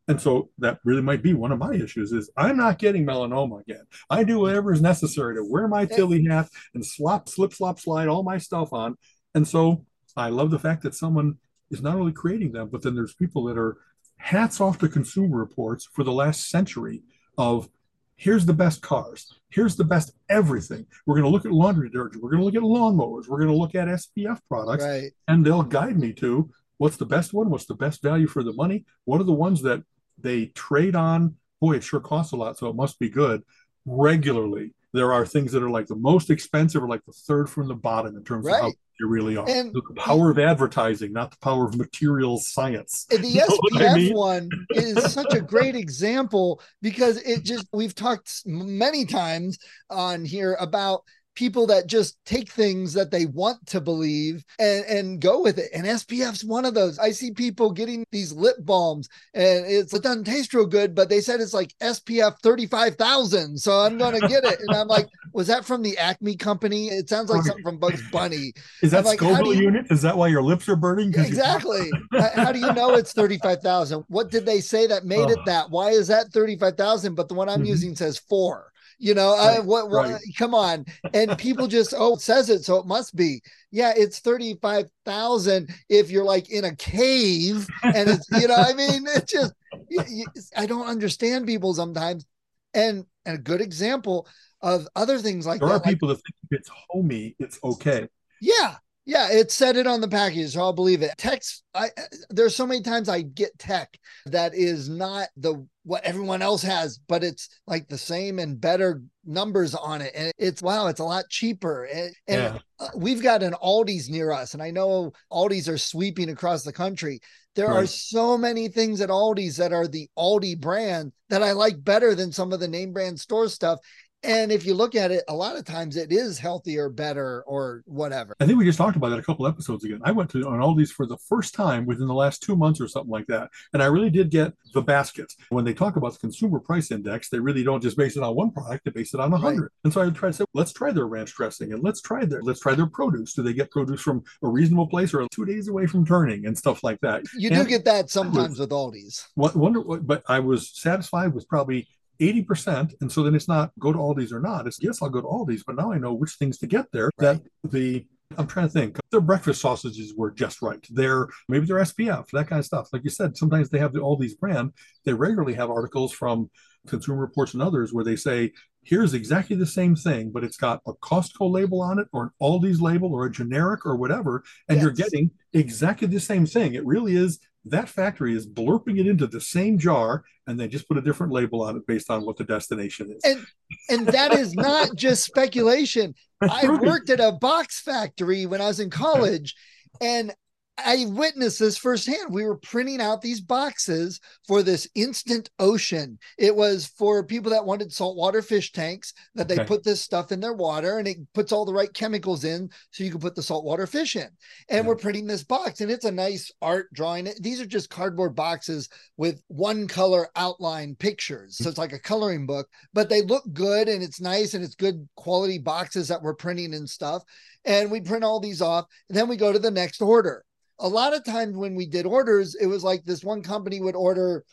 And so that really might be one of my issues is I'm not getting melanoma again. I do whatever is necessary to wear my Tilley hat and slop, slip, slop, slide all my stuff on. And so I love the fact that someone is not only creating them, but then there's people that are hats off to consumer reports for the last century of here's the best cars, here's the best everything. We're going to look at laundry detergent, we're going to look at lawnmowers, we're going to look at SPF products, right. and they'll guide me to what's the best one, what's the best value for the money, what are the ones that they trade on. Boy, it sure costs a lot, so it must be good regularly. There are things that are like the most expensive or like the third from the bottom in terms right. of how you really are. And the power of advertising, not the power of material science. The (laughs) SPF I mean? one is (laughs) such a great example because it just, we've talked many times on here about people that just take things that they want to believe and, and go with it. And SPF's one of those. I see people getting these lip balms and it's, it doesn't taste real good, but they said it's like SPF 35,000. So I'm going to get it. And I'm like, (laughs) was that from the Acme company? It sounds like something from Bugs Bunny. (laughs) Is that like, Scoville you, unit? Is that why your lips are burning? Exactly. how do you know it's 35,000? What did they say that made it that? Why is that 35,000? But the one I'm mm-hmm. using says four. You know, uh, right, I, what, what right. come on. And people just, oh, it says it, so it must be. Yeah, it's 35,000 if you're like in a cave and it's, you know, I mean, it's just, you, you, I don't understand people sometimes. And, and a good example of other things like there that. are people like, that think if it's homey, it's okay. Yeah. Yeah, it said it on the package, so I'll believe it. Text, I there's so many times I get tech that is not the what everyone else has, but it's like the same and better numbers on it, and it's wow, it's a lot cheaper. And, and yeah. Uh, we've got an Aldi's near us, and I know Aldi's are sweeping across the country. There right. are so many things at Aldi's that are the Aldi brand that I like better than some of the name brand store stuff. And if you look at it, a lot of times it is healthier, better, or whatever. I think we just talked about that a couple episodes ago. I went to on Aldi's for the first time within the last two months or something like that. And I really did get the baskets. When they talk about the consumer price index, they really don't just base it on one product, they base it on a hundred. Right. And so I tried to say, let's try their ranch dressing and let's try their let's try their produce. Do they get produce from a reasonable place or two days away from turning and stuff like that? You and do get that sometimes with Aldi's. What wonder what but I was satisfied with probably 80%. And so then it's not go to Aldi's or not. It's yes, I'll go to Aldi's, but now I know which things to get there. Right. That the I'm trying to think. Their breakfast sausages were just right. They're maybe they're SPF, that kind of stuff. Like you said, sometimes they have the Aldi's brand. They regularly have articles from Consumer Reports and others where they say, here's exactly the same thing, but it's got a Costco label on it or an Aldi's label or a generic or whatever, and yes. you're getting exactly the same thing. It really is that factory is blurping it into the same jar and they just put a different label on it based on what the destination is. And and that is not just speculation. (laughs) I worked at a box factory when I was in college and I witnessed this firsthand. We were printing out these boxes for this instant ocean. It was for people that wanted saltwater fish tanks that they okay. put this stuff in their water and it puts all the right chemicals in so you can put the saltwater fish in. And yeah. we're printing this box and it's a nice art drawing. These are just cardboard boxes with one color outline pictures. So mm. it's like a coloring book, but they look good and it's nice and it's good quality boxes that we're printing and stuff. And we print all these off. And then we go to the next order a lot of times when we did orders, it was like this one company would order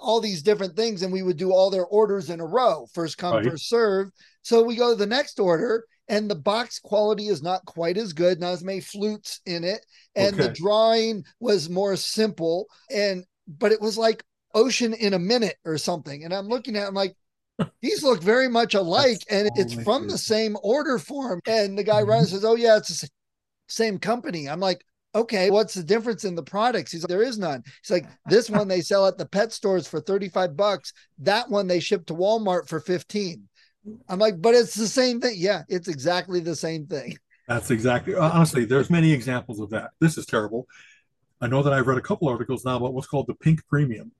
all these different things and we would do all their orders in a row, first come, right. first serve. So we go to the next order and the box quality is not quite as good, not as many flutes in it. And okay. the drawing was more simple. And but it was like ocean in a minute or something. And I'm looking at, I'm like, (laughs) these look very much alike, and it's from the same order form. And the guy mm-hmm. runs says, "Oh yeah, it's the same company." I'm like, okay, what's the difference in the products? He's like, there is none. He's like, this one they sell at the pet stores for 35 bucks. That one they ship to Walmart for 15. I'm like, but it's the same thing. Yeah, it's exactly the same thing. That's exactly honestly, there's many examples of that. This is terrible. I know that I've read a couple articles now about what's called the pink premium,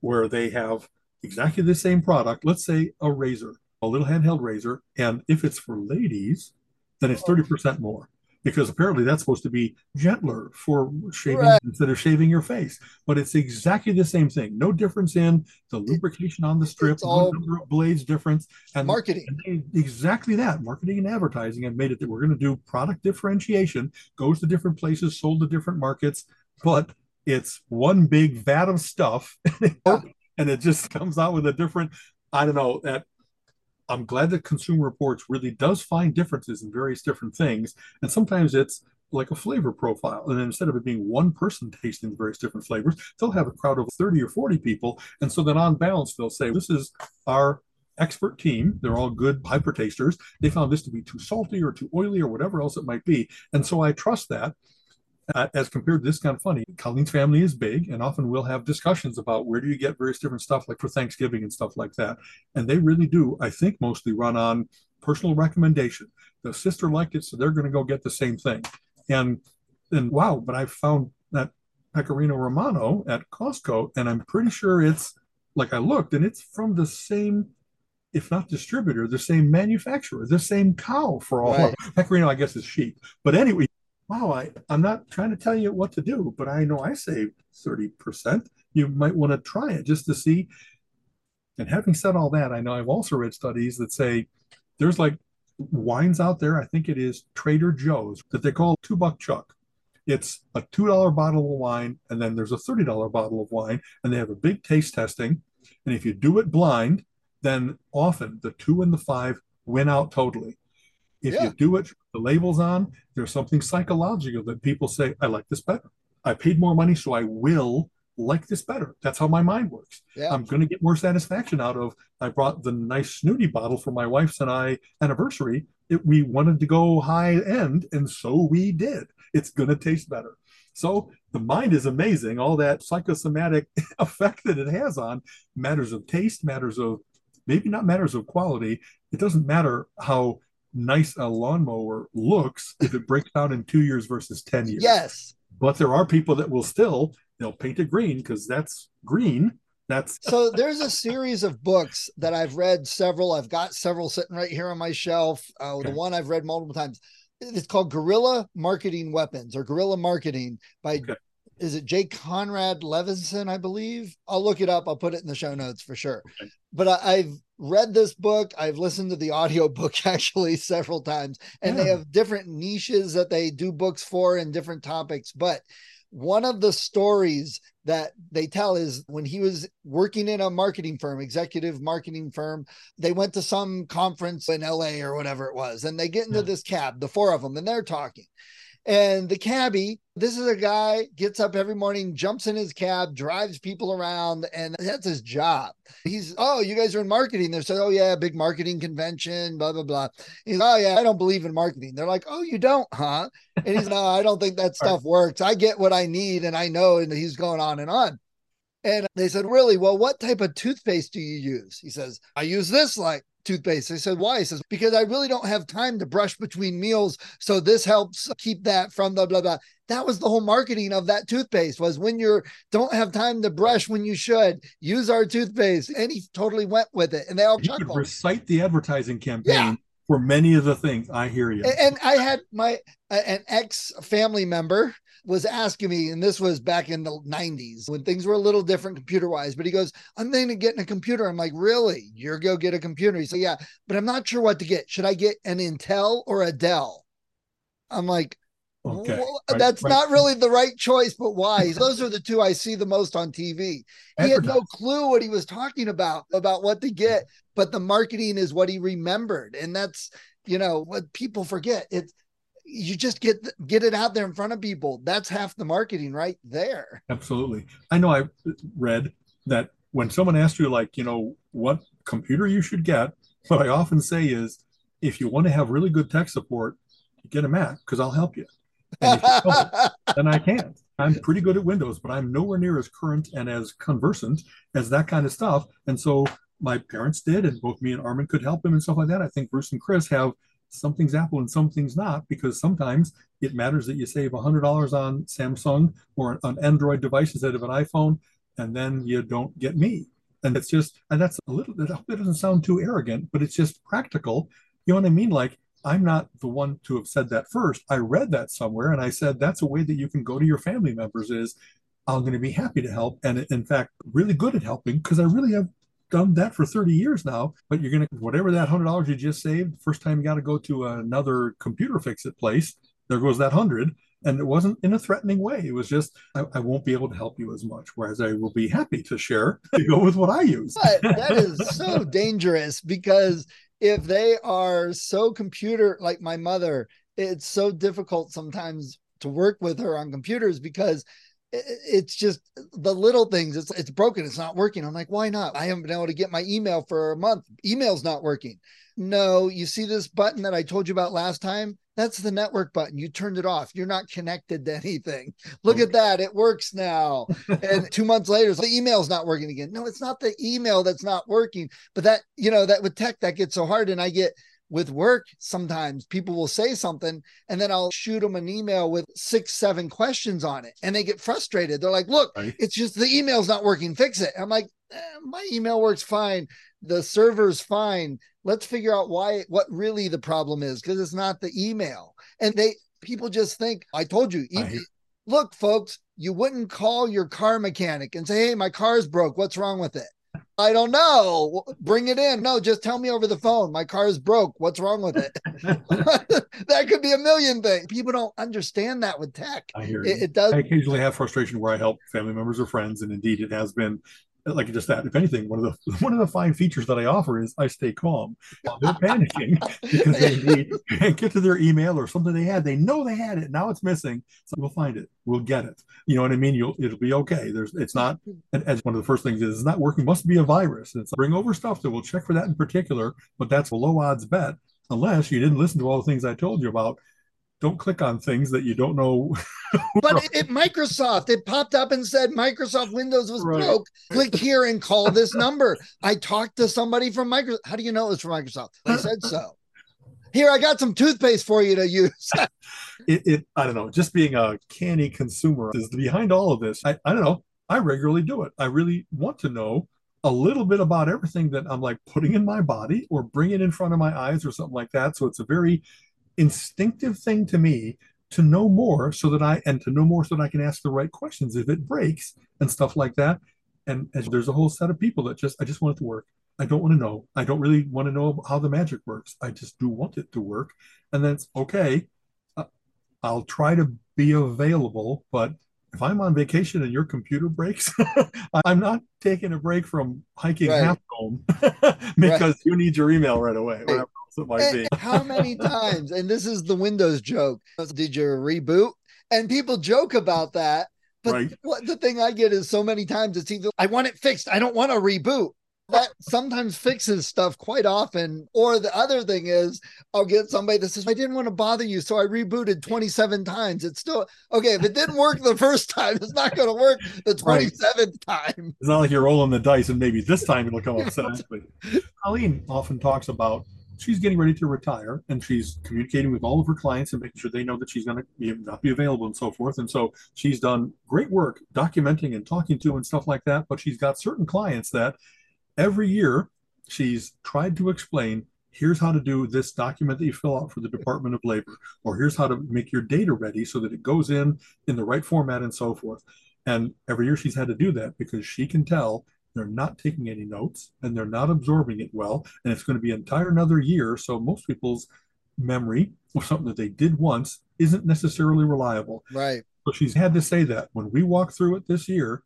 where they have exactly the same product, let's say a razor, a little handheld razor, and if it's for ladies, then it's 30% more because apparently that's supposed to be gentler for shaving right. instead of shaving your face. But it's exactly the same thing. No difference in the lubrication on the strip, no number of blades difference, and marketing. And exactly that. Marketing and advertising have made it that we're going to do product differentiation, goes to different places, sold to different markets, but it's one big vat of stuff, (laughs) and it just comes out with a different. I don't know that I'm glad that Consumer Reports really does find differences in various different things. And sometimes it's like a flavor profile. And instead of it being one person tasting the various different flavors, they'll have a crowd of 30 or 40 people. And so then on balance, they'll say, this is our expert team. They're all good hyper tasters. They found this to be too salty or too oily or whatever else it might be. And so I trust that uh, as compared to this kind of funny. Colleen's family is big, and often we'll have discussions about where do you get various different stuff, like for Thanksgiving and stuff like that. And they really do, I think, mostly run on personal recommendation. The sister liked it, so they're going to go get the same thing. And then, wow, but I found that Pecorino Romano at Costco, and I'm pretty sure it's like I looked, and it's from the same, if not distributor, the same manufacturer, the same cow for all right. Pecorino, I guess, is sheep. But anyway, wow, I, I'm not trying to tell you what to do, but I know I saved 30%. You might want to try it just to see. And having said all that, I know I've also read studies that say there's like wines out there. I think it is Trader Joe's that they call two buck chuck. It's a $2 bottle of wine, and then there's a $30 bottle of wine, and they have a big taste testing. And if you do it blind, then often the two and the five win out totally. If yeah. you do it, the labels on, there's something psychological that people say, I like this better. I paid more money, so I will like this better. That's how my mind works. Yeah. I'm going to get more satisfaction out of. I brought the nice snooty bottle for my wife's and I anniversary. It, we wanted to go high end, and so we did. It's going to taste better. So the mind is amazing. All that psychosomatic (laughs) effect that it has on matters of taste, matters of maybe not matters of quality. It doesn't matter how nice a lawnmower looks if it breaks down in two years versus 10 years. Yes. But there are people that will still, they'll paint it green because that's green. That's so there's a series of books that I've read several. I've got several sitting right here on my shelf. Uh, okay. The one I've read multiple times. It's called Guerrilla Marketing Weapons or Guerrilla Marketing by okay. is it Jay Conrad Levinson, I believe. I'll look it up. I'll put it in the show notes for sure. Okay. But I, I've read this book. I've listened to the audio book (laughs) actually several times, and yeah. they have different niches that they do books for and different topics. But one of the stories that they tell is when he was working in a marketing firm, executive marketing firm, they went to some conference in LA or whatever it was, and they get into yeah. this cab, the four of them, and they're talking. And the cabbie, this is a guy gets up every morning, jumps in his cab, drives people around, and that's his job. He's, oh, you guys are in marketing. They're saying, oh, yeah, big marketing convention, blah, blah, blah. He's, oh, yeah, I don't believe in marketing. They're like, oh, you don't, huh? And he's, no, I don't think that stuff works. I get what I need and I know. And he's going on and on. And they said, Really? Well, what type of toothpaste do you use? He says, I use this like toothpaste. I said, why? He says, because I really don't have time to brush between meals. So this helps keep that from the blah, blah. blah. That was the whole marketing of that toothpaste was when you don't have time to brush when you should use our toothpaste. And he totally went with it. And they all you chuckled. recite the advertising campaign. Yeah. For many of the things, I hear you. And, and I had my an ex family member was asking me, and this was back in the 90s when things were a little different computer wise, but he goes, I'm thinking of getting a computer. I'm like, really? You're go get a computer? He said, Yeah, but I'm not sure what to get. Should I get an Intel or a Dell? I'm like, Okay. Well, right, that's right. not really the right choice, but why? Those are the two I see the most on TV. He had no clue what he was talking about, about what to get, but the marketing is what he remembered. And that's, you know, what people forget. It's you just get get it out there in front of people. That's half the marketing right there. Absolutely. I know i read that when someone asks you like you know what computer you should get what i often say is if you want to have really good tech support get a mac because i'll help you. And if you (laughs) then i can i'm pretty good at windows but i'm nowhere near as current and as conversant as that kind of stuff. And so my parents did and both me and armin could help them and stuff like that. I think bruce and chris have something's Apple and something's not because sometimes it matters that you save $100 on Samsung or on Android device instead of an iPhone, and then you don't get me. And it's just, and that's a little, that doesn't sound too arrogant, but it's just practical. You know what I mean? Like, I'm not the one to have said that first. I read that somewhere and I said that's a way that you can go to your family members is I'm going to be happy to help and in fact really good at helping because I really have done that for 30 years now, but you're going to, whatever that $100 you just saved, first time you got to go to another computer fix it place, there goes that 100 and it wasn't in a threatening way. It was just, I, I, won't be able to help you as much. Whereas I will be happy to share (laughs) to go with what I use. But that is (laughs) so dangerous because if they are so computer like my mother, it's so difficult sometimes to work with her on computers because it's just the little things. It's it's broken. It's not working. I'm like, why not? I haven't been able to get my email for a month. Email's not working. No, you see this button that I told you about last time? That's the network button. You turned it off. You're not connected to anything. Look at that. It works now. (laughs) and two months later, the email's not working again. No, it's not the email that's not working, but that, you know, that with tech, that gets so hard. And I get with work, sometimes people will say something and then I'll shoot them an email with six, seven questions on it and they get frustrated. They're like, look, right. it's just the email's not working. Fix it. I'm like, eh, my email works fine. The server's fine. Let's figure out why, what really the problem is because it's not the email. And they, people just think, I told you, e- look, folks, you wouldn't call your car mechanic and say, hey, my car's broke. What's wrong with it? I don't know. Bring it in. No, just tell me over the phone. My car is broke. What's wrong with it? (laughs) that could be a million things. People don't understand that with tech. I hear it, it does. I occasionally have frustration where I help family members or friends, and indeed, it has been like just that. If anything, one of the (laughs) one of the fine features that I offer is I stay calm while they're panicking (laughs) because they need can't get to their email or something they had. They know they had it. Now it's missing. So we'll find it. We'll get it. You know what I mean? You'll it'll be okay. There's it's not and as one of the first things is it's not working. Must be a virus. It's bring over stuff that we'll check for that in particular, but that's a low odds bet unless you didn't listen to all the things I told you about don't click on things that you don't know. (laughs) but at Microsoft, it popped up and said Microsoft Windows was right. broke. Click here and call this number. I talked to somebody from Microsoft. How do you know it was from Microsoft? They said so. Here, I got some toothpaste for you to use. (laughs) it, it, I don't know. Just being a canny consumer is behind all of this. I, I don't know. I regularly do it. I really want to know a little bit about everything that I'm like putting in my body or bringing in front of my eyes or something like that. So it's a very instinctive thing to me to know more so that I and to know more so that I can ask the right questions if it breaks and stuff like that. And as there's a whole set of people that just I just want it to work. I don't want to know. I don't really want to know how the magic works. I just do want it to work. And then it's okay. Uh, I'll try to be available, but if I'm on vacation and your computer breaks, (laughs) I'm not taking a break from hiking right. half home (laughs) because right. you need your email right away. Right it might and be. Eh, how many times? And this is the Windows joke. Did you reboot? And people joke about that. But right. what the thing I get is so many times it's either I want it fixed. I don't want to reboot. That sometimes fixes stuff quite often. Or the other thing is I'll get somebody that says, I didn't want to bother you. So I rebooted 27 times. It's still okay. If it didn't work the (laughs) first time, it's not going to work the 27th right. time. It's not like you're rolling the dice and maybe this time it'll come up. (laughs) Colleen often talks about she's getting ready to retire and she's communicating with all of her clients and making sure they know that she's going to be, not be available and so forth. And so she's done great work documenting and talking to and stuff like that. But she's got certain clients that every year she's tried to explain here's how to do this document that you fill out for the Department of Labor, or here's how to make your data ready so that it goes in in the right format and so forth. And every year she's had to do that because she can tell they're not taking any notes and they're not absorbing it well. And it's going to be an entire another year. So most people's memory or something that they did once isn't necessarily reliable. Right. So she's had to say that when we walk through it this year,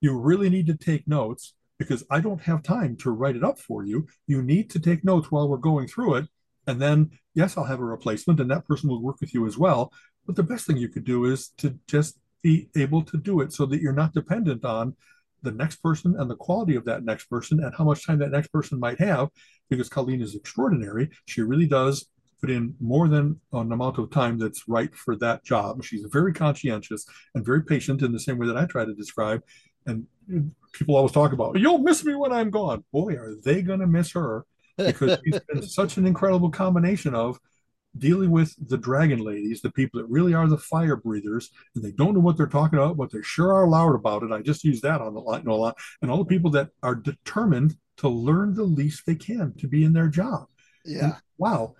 you really need to take notes because I don't have time to write it up for you. You need to take notes while we're going through it. And then, yes, I'll have a replacement and that person will work with you as well. But the best thing you could do is to just be able to do it so that you're not dependent on the next person and the quality of that next person and how much time that next person might have because Colleen is extraordinary. She really does put in more than an amount of time that's right for that job. She's very conscientious and very patient in the same way that I try to describe. And people always talk about, you'll miss me when I'm gone. Boy, are they going to miss her because she's (laughs) been such an incredible combination of dealing with the dragon ladies, the people that really are the fire breathers, and they don't know what they're talking about, but they sure are loud about it. I just use that on the line, a lot. And all the people that are determined to learn the least they can to be in their job. Yeah. And, wow.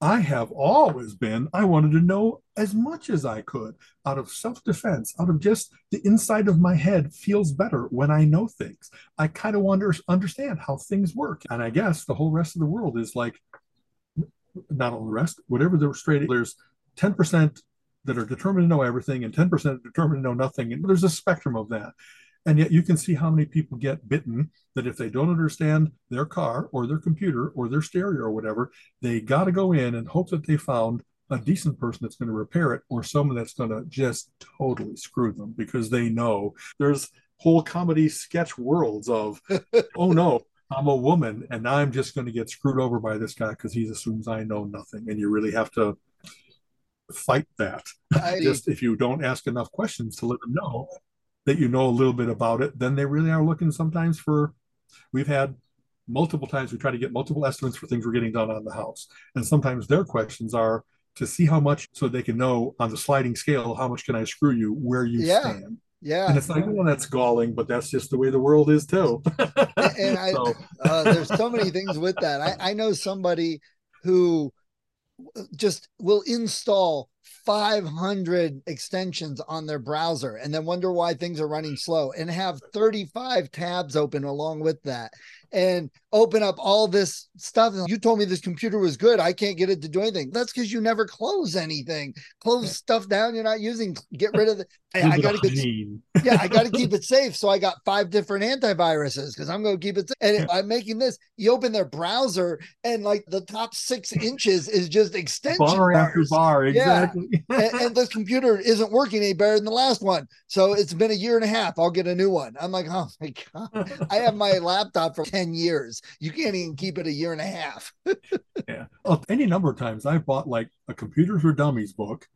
I have always been, I wanted to know as much as I could out of self defense, out of just the inside of my head feels better when I know things. I kind of want to understand how things work. And I guess the whole rest of the world is like, not all the rest, whatever the straight, there's 10% that are determined to know everything and 10% determined to know nothing. And there's a spectrum of that. And yet you can see how many people get bitten that if they don't understand their car or their computer or their stereo or whatever, they got to go in and hope that they found a decent person that's going to repair it or someone that's going to just totally screw them because they know there's whole comedy sketch worlds of, (laughs) oh no, I'm a woman and I'm just going to get screwed over by this guy because he assumes I know nothing. And you really have to fight that. I, (laughs) just if you don't ask enough questions to let them know that you know a little bit about it, then they really are looking sometimes for. We've had multiple times we try to get multiple estimates for things we're getting done on the house. And sometimes their questions are to see how much so they can know on the sliding scale how much can I screw you where you Yeah. stand. Yeah. And it's like, well, that's galling, but that's just the way the world is too. and I, (laughs) So- uh, there's so many things with that. I, I know somebody who just will install 500 extensions on their browser and then wonder why things are running slow and have 35 tabs open along with that and open up all this stuff. You told me this computer was good. I can't get it to do anything. That's because you never close anything. Close stuff down you're not using. Get rid of the. (laughs) I got to get yeah, I got to keep it (laughs) safe. So I got five different antiviruses because I'm going to keep it. Safe. And I'm making this. You open their browser, and like the top six inches is just extension bar after bar, Yeah. Exactly. and, and this computer isn't working any better than the last one. So it's been a year and a half. I'll get a new one. I'm like, oh my god, (laughs) I have my laptop for ten years. You can't even keep it a year and a half. (laughs) Yeah. Well, any number of times I've bought like a computers for dummies book,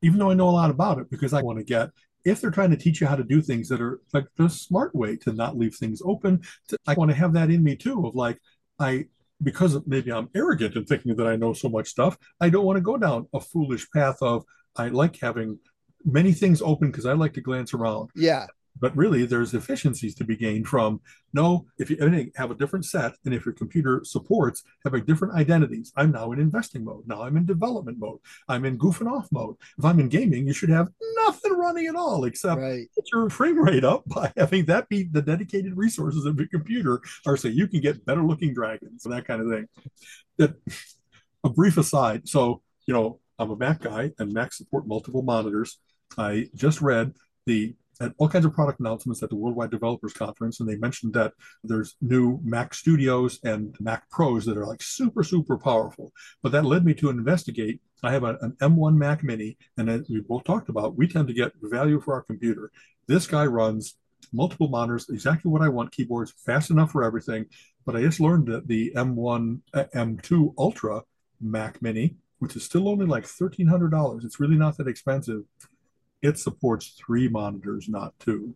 even though I know a lot about it, because I want to get if they're trying to teach you how to do things that are like the smart way to not leave things open. To, I want to have that in me too, of like I because maybe I'm arrogant in thinking that I know so much stuff. I don't want to go down a foolish path of I like having many things open because I like to glance around Yeah, but really there's efficiencies to be gained from no if you have a different set and if your computer supports having different identities. I'm now in investing mode. Now i'm in development mode. I'm in goofing off mode. If i'm in gaming you should have nothing running at all except right. get your frame rate up by (laughs) having that be the dedicated resources of your computer are so you can get better looking dragons and that kind of thing. That a brief aside. So you know i'm a mac guy and mac support multiple monitors. I just read the and all kinds of product announcements at the Worldwide Developers Conference, and they mentioned that there's new Mac Studios and Mac Pros that are like super, super powerful. But that led me to investigate. I have a, an M1 Mac Mini, and as we both talked about, we tend to get value for our computer. This guy runs multiple monitors, exactly what I want, keyboards, fast enough for everything. But I just learned that the M1, uh, M2 Ultra Mac Mini, which is still only like $1,300, it's really not that expensive it supports three monitors, not two.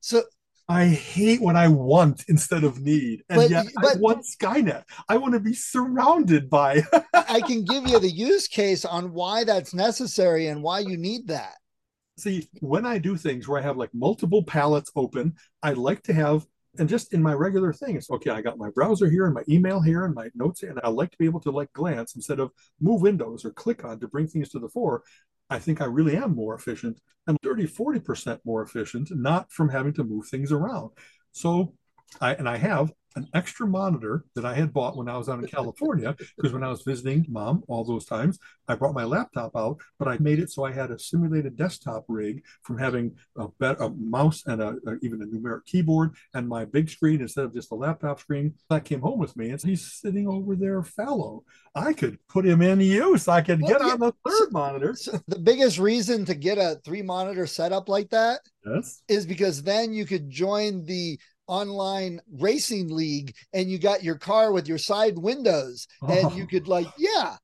So I hate what I want instead of need. And But- yet I want Skynet. I want to be surrounded by (laughs) I can give you the use case on why that's necessary and why you need that. see when I do things where I have like multiple palettes open, I like to have and just in my regular thing, it's okay. I got my browser here and my email here and my notes here, and I like to be able to like glance instead of move windows or click on to bring things to the fore. I think I really am more efficient and 30, 40% more efficient, not from having to move things around. So I and I have an extra monitor that I had bought when I was out in California because when I was visiting mom all those times, I brought my laptop out, but I made it so I had a simulated desktop rig from having a, bet, a mouse and a, a- even a numeric keyboard and my big screen instead of just a laptop screen. That came home with me, and he's sitting over there fallow. I could put him in use. I could Well, get yeah, on the so- third monitor. So the biggest reason to get a three monitor setup like that Yes. is because then you could join the online racing league and you got your car with your side windows and you oh. could like yeah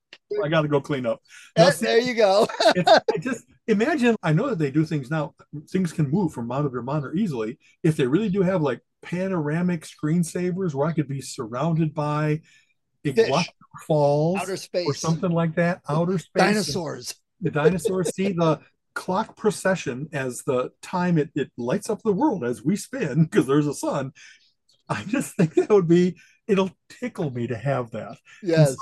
I got to go clean up. Now, see, there you go (laughs) (laughs) just imagine. I know that they do things now. Things can move from monitor to monitor easily. If they really do have like panoramic screensavers where I could be surrounded by Iguazu Falls outer space or something like that, outer space, dinosaurs the dinosaurs see the clock procession as the time it, it lights up the world as we spin because there's a sun. I just think that would be. It'll tickle me to have that yes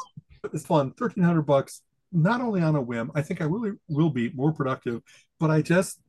it's fun 1300 bucks not only on a whim i think i really will be more productive but i just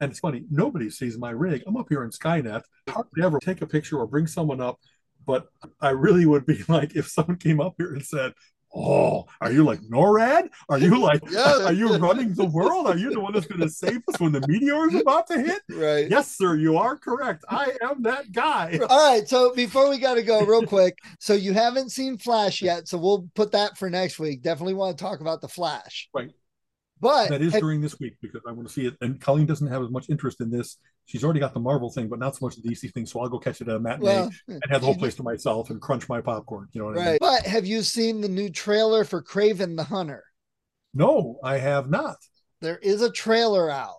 and it's funny nobody sees my rig i'm up here in skynet hardly ever take a picture or bring someone up but i really would be (laughs) like if someone came up here and said oh are you like norad? Are you (laughs) like Yeah. are you running the world? Are you the one that's going to save us when the meteor is about to hit? Right. Yes sir you are correct. I am that guy. (laughs) All right so before we got to go real quick so you haven't seen flash yet so we'll put that for next week. Definitely want to talk about the flash. Right. But That is during this week because I want to see it. And Colleen doesn't have as much interest in this. She's already got the Marvel thing, but not so much the DC thing. So I'll go catch it at a matinee well and have the whole place to myself and crunch my popcorn. You know what I mean? but have you seen the new trailer for Kraven the hunter No, I have not. there is a trailer out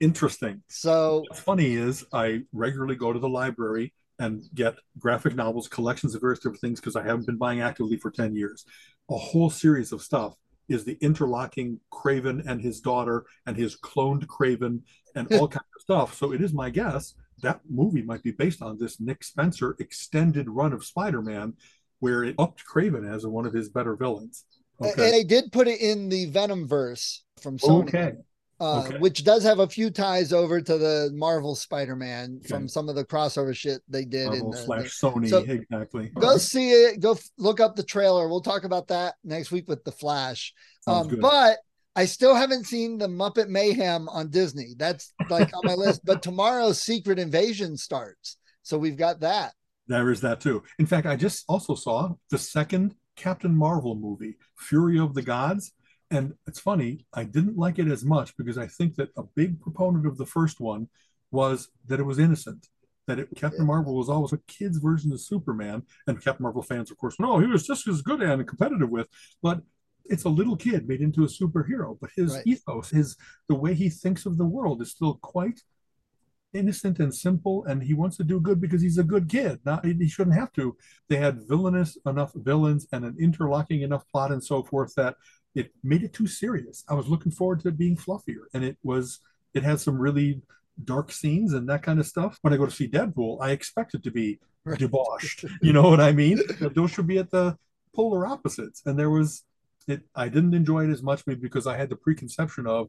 Interesting. so What's funny is I regularly go to the library and get graphic novels, collections of various different things because I haven't been buying actively for 10 years. A whole series of stuff is the interlocking Kraven and his daughter and his cloned Kraven and (laughs) all kinds of stuff. So it is my guess that movie might be based on this Nick Spencer extended run of Spider-Man, where it upped Kraven as one of his better villains. Okay. And they did put it in the Venom verse from Sony. Okay. Uh, okay. which does have a few ties over to the Marvel Spider-Man okay. from some of the crossover shit they did Marvel in the, slash Sony. So exactly. Go see it. Go f- look up the trailer. We'll talk about that next week with the Flash. Um, but I still haven't seen the Muppet Mayhem on Disney. That's like on my list. (laughs) But tomorrow's Secret Invasion starts, so we've got that. There is that too. In fact, I just also saw the second Captain Marvel movie, Fury of the Gods. And it's funny, I didn't like it as much because I think that a big proponent of the first one was that it was innocent, that it, Captain yeah. Marvel was always a kid's version of Superman. And Captain Marvel fans, of course, no, he was just as good and competitive with. But it's a little kid made into a superhero, but his right. ethos, his the way he thinks of the world is still quite innocent and simple and he wants to do good because he's a good kid not he shouldn't have to they had villainous enough villains and an interlocking enough plot and so forth that it made it too serious. I was looking forward to it being fluffier, and it was. It had some really dark scenes and that kind of stuff. When I go to see Deadpool, I expect it to be right. debauched. (laughs) you know what I mean? Those should be at the polar opposites. And there was it. I didn't enjoy it as much, maybe because I had the preconception of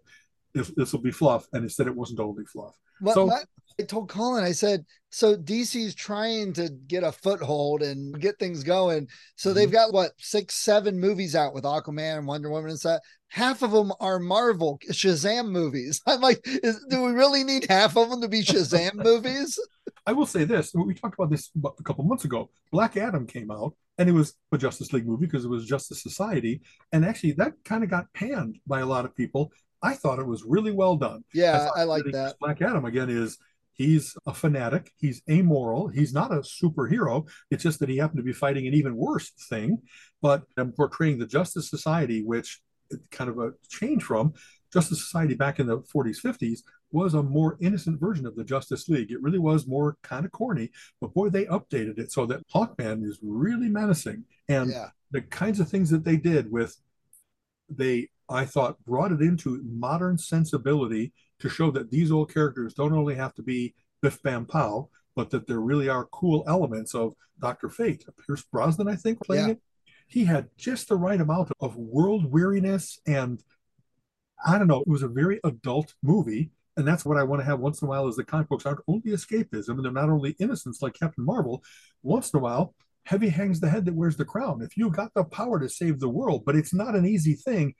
this, this will be fluff, and instead it wasn't totally fluff. Well, so my, I told Colin, I said, so DC's trying to get a foothold and get things going. So mm-hmm. they've got what six, seven movies out with Aquaman and Wonder Woman and stuff. Half of them are Marvel Shazam movies. (laughs) I'm like, is, do we really need half of them to be Shazam (laughs) movies? I will say this: we talked about this a couple months ago. Black Adam came out, and it was a Justice League movie because it was Justice Society, and actually that kind of got panned by a lot of people. I thought it was really well done. Yeah, I, I like that. Black Adam again is He's a fanatic. He's amoral. He's not a superhero. It's just that he happened to be fighting an even worse thing. But I'm portraying the Justice Society, which uh, kind of a change from Justice Society back in the 40s, 50s was a more innocent version of the Justice League. It really was more kind of corny, but boy, they updated it so that Hawkman is really menacing. And yeah. the kinds of things that they did with, they, I thought, brought it into modern sensibility to show that these old characters don't only have to be Biff Bam Pow, but that there really are cool elements of Doctor Fate. Pierce Brosnan, I think, playing yeah. it. He had just the right amount of world weariness and I don't know. It was a very adult movie, and that's what I want to have once in a while. Is the comic books aren't only escapism, and they're not only innocence like Captain Marvel. Once in a while, heavy hangs the head that wears the crown. If you got the power to save the world, but it's not an easy thing,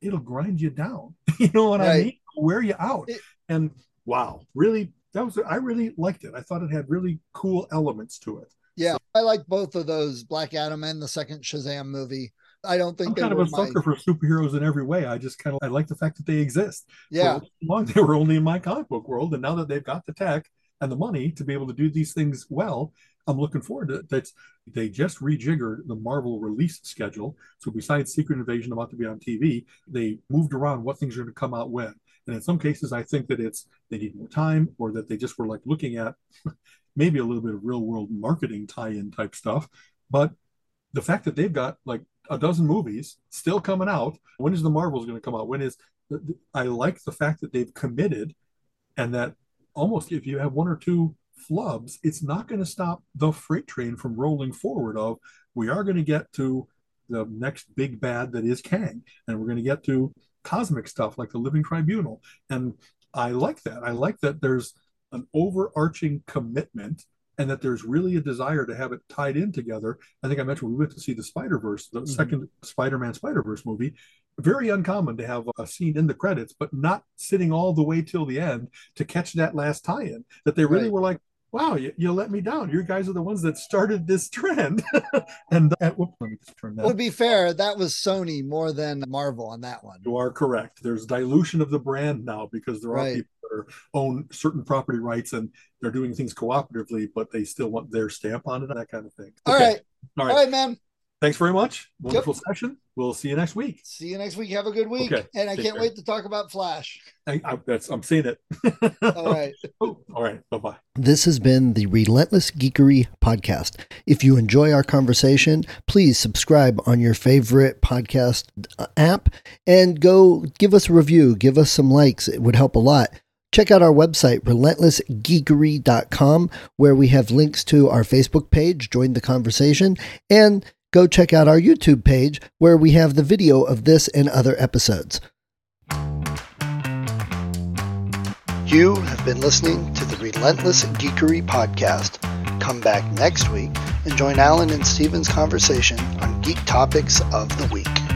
it'll grind you down. (laughs) you know what right. I mean? wear you out. It, and wow, really, that was I really liked it. I thought it had really cool elements to it. Yeah, so, I like both of those, Black Adam and the second Shazam movie. I don't think I'm kind of a sucker my... for superheroes in every way. I just kind of I like the fact that they exist. Yeah, long they were only in my comic book world, and now that they've got the tech and the money to be able to do these things well, I'm looking forward to it. That's they just rejiggered the Marvel release schedule. So besides Secret Invasion about to be on TV, they moved around what things are going to come out when. And in some cases, I think that it's they need more time or that they just were like looking at (laughs) maybe a little bit of real world marketing tie in type stuff. But the fact that they've got like a dozen movies still coming out, when is the Marvels going to come out? When is I like the fact that they've committed and that almost if you have one or two flubs, it's not going to stop the freight train from rolling forward of we are going to get to the next big bad that is Kang and we're going to get to cosmic stuff like the Living Tribunal. And I like that. I like that there's an overarching commitment and that there's really a desire to have it tied in together. I think I mentioned we went to see the Spider Verse, the mm-hmm. second Spider Man Spider Verse movie. Very uncommon to have a scene in the credits, but not sitting all the way till the end to catch that last tie in. That they really right. were like, wow, you, you, let me down. You guys are the ones that started this trend. (laughs) and uh, whoops, let me just turn that. To be fair, that was Sony more than Marvel on that one. You are correct. There's dilution of the brand now because there are right. people that are, own certain property rights and they're doing things cooperatively, but they still want their stamp on it, that kind of thing. Okay. All right. All right. All right, man. Thanks very much. Wonderful yep. session. We'll see you next week. See you next week. Have a good week. Okay. And I Take can't care. wait to talk about Flash. I, I, that's, I'm seeing it. (laughs) all right. Oh, all right. Bye bye. This has been the Relentless Geekery podcast. If you enjoy our conversation, please subscribe on your favorite podcast uh, app and go give us a review, give us some likes. It would help a lot. Check out our website, relentlessgeekery.com, where we have links to our Facebook page, join the conversation, and go check out our YouTube page, where we have the video of this and other episodes. You have been listening to the Relentless Geekery podcast. Come back next week and join Alan and Steven's conversation on geek topics of the week.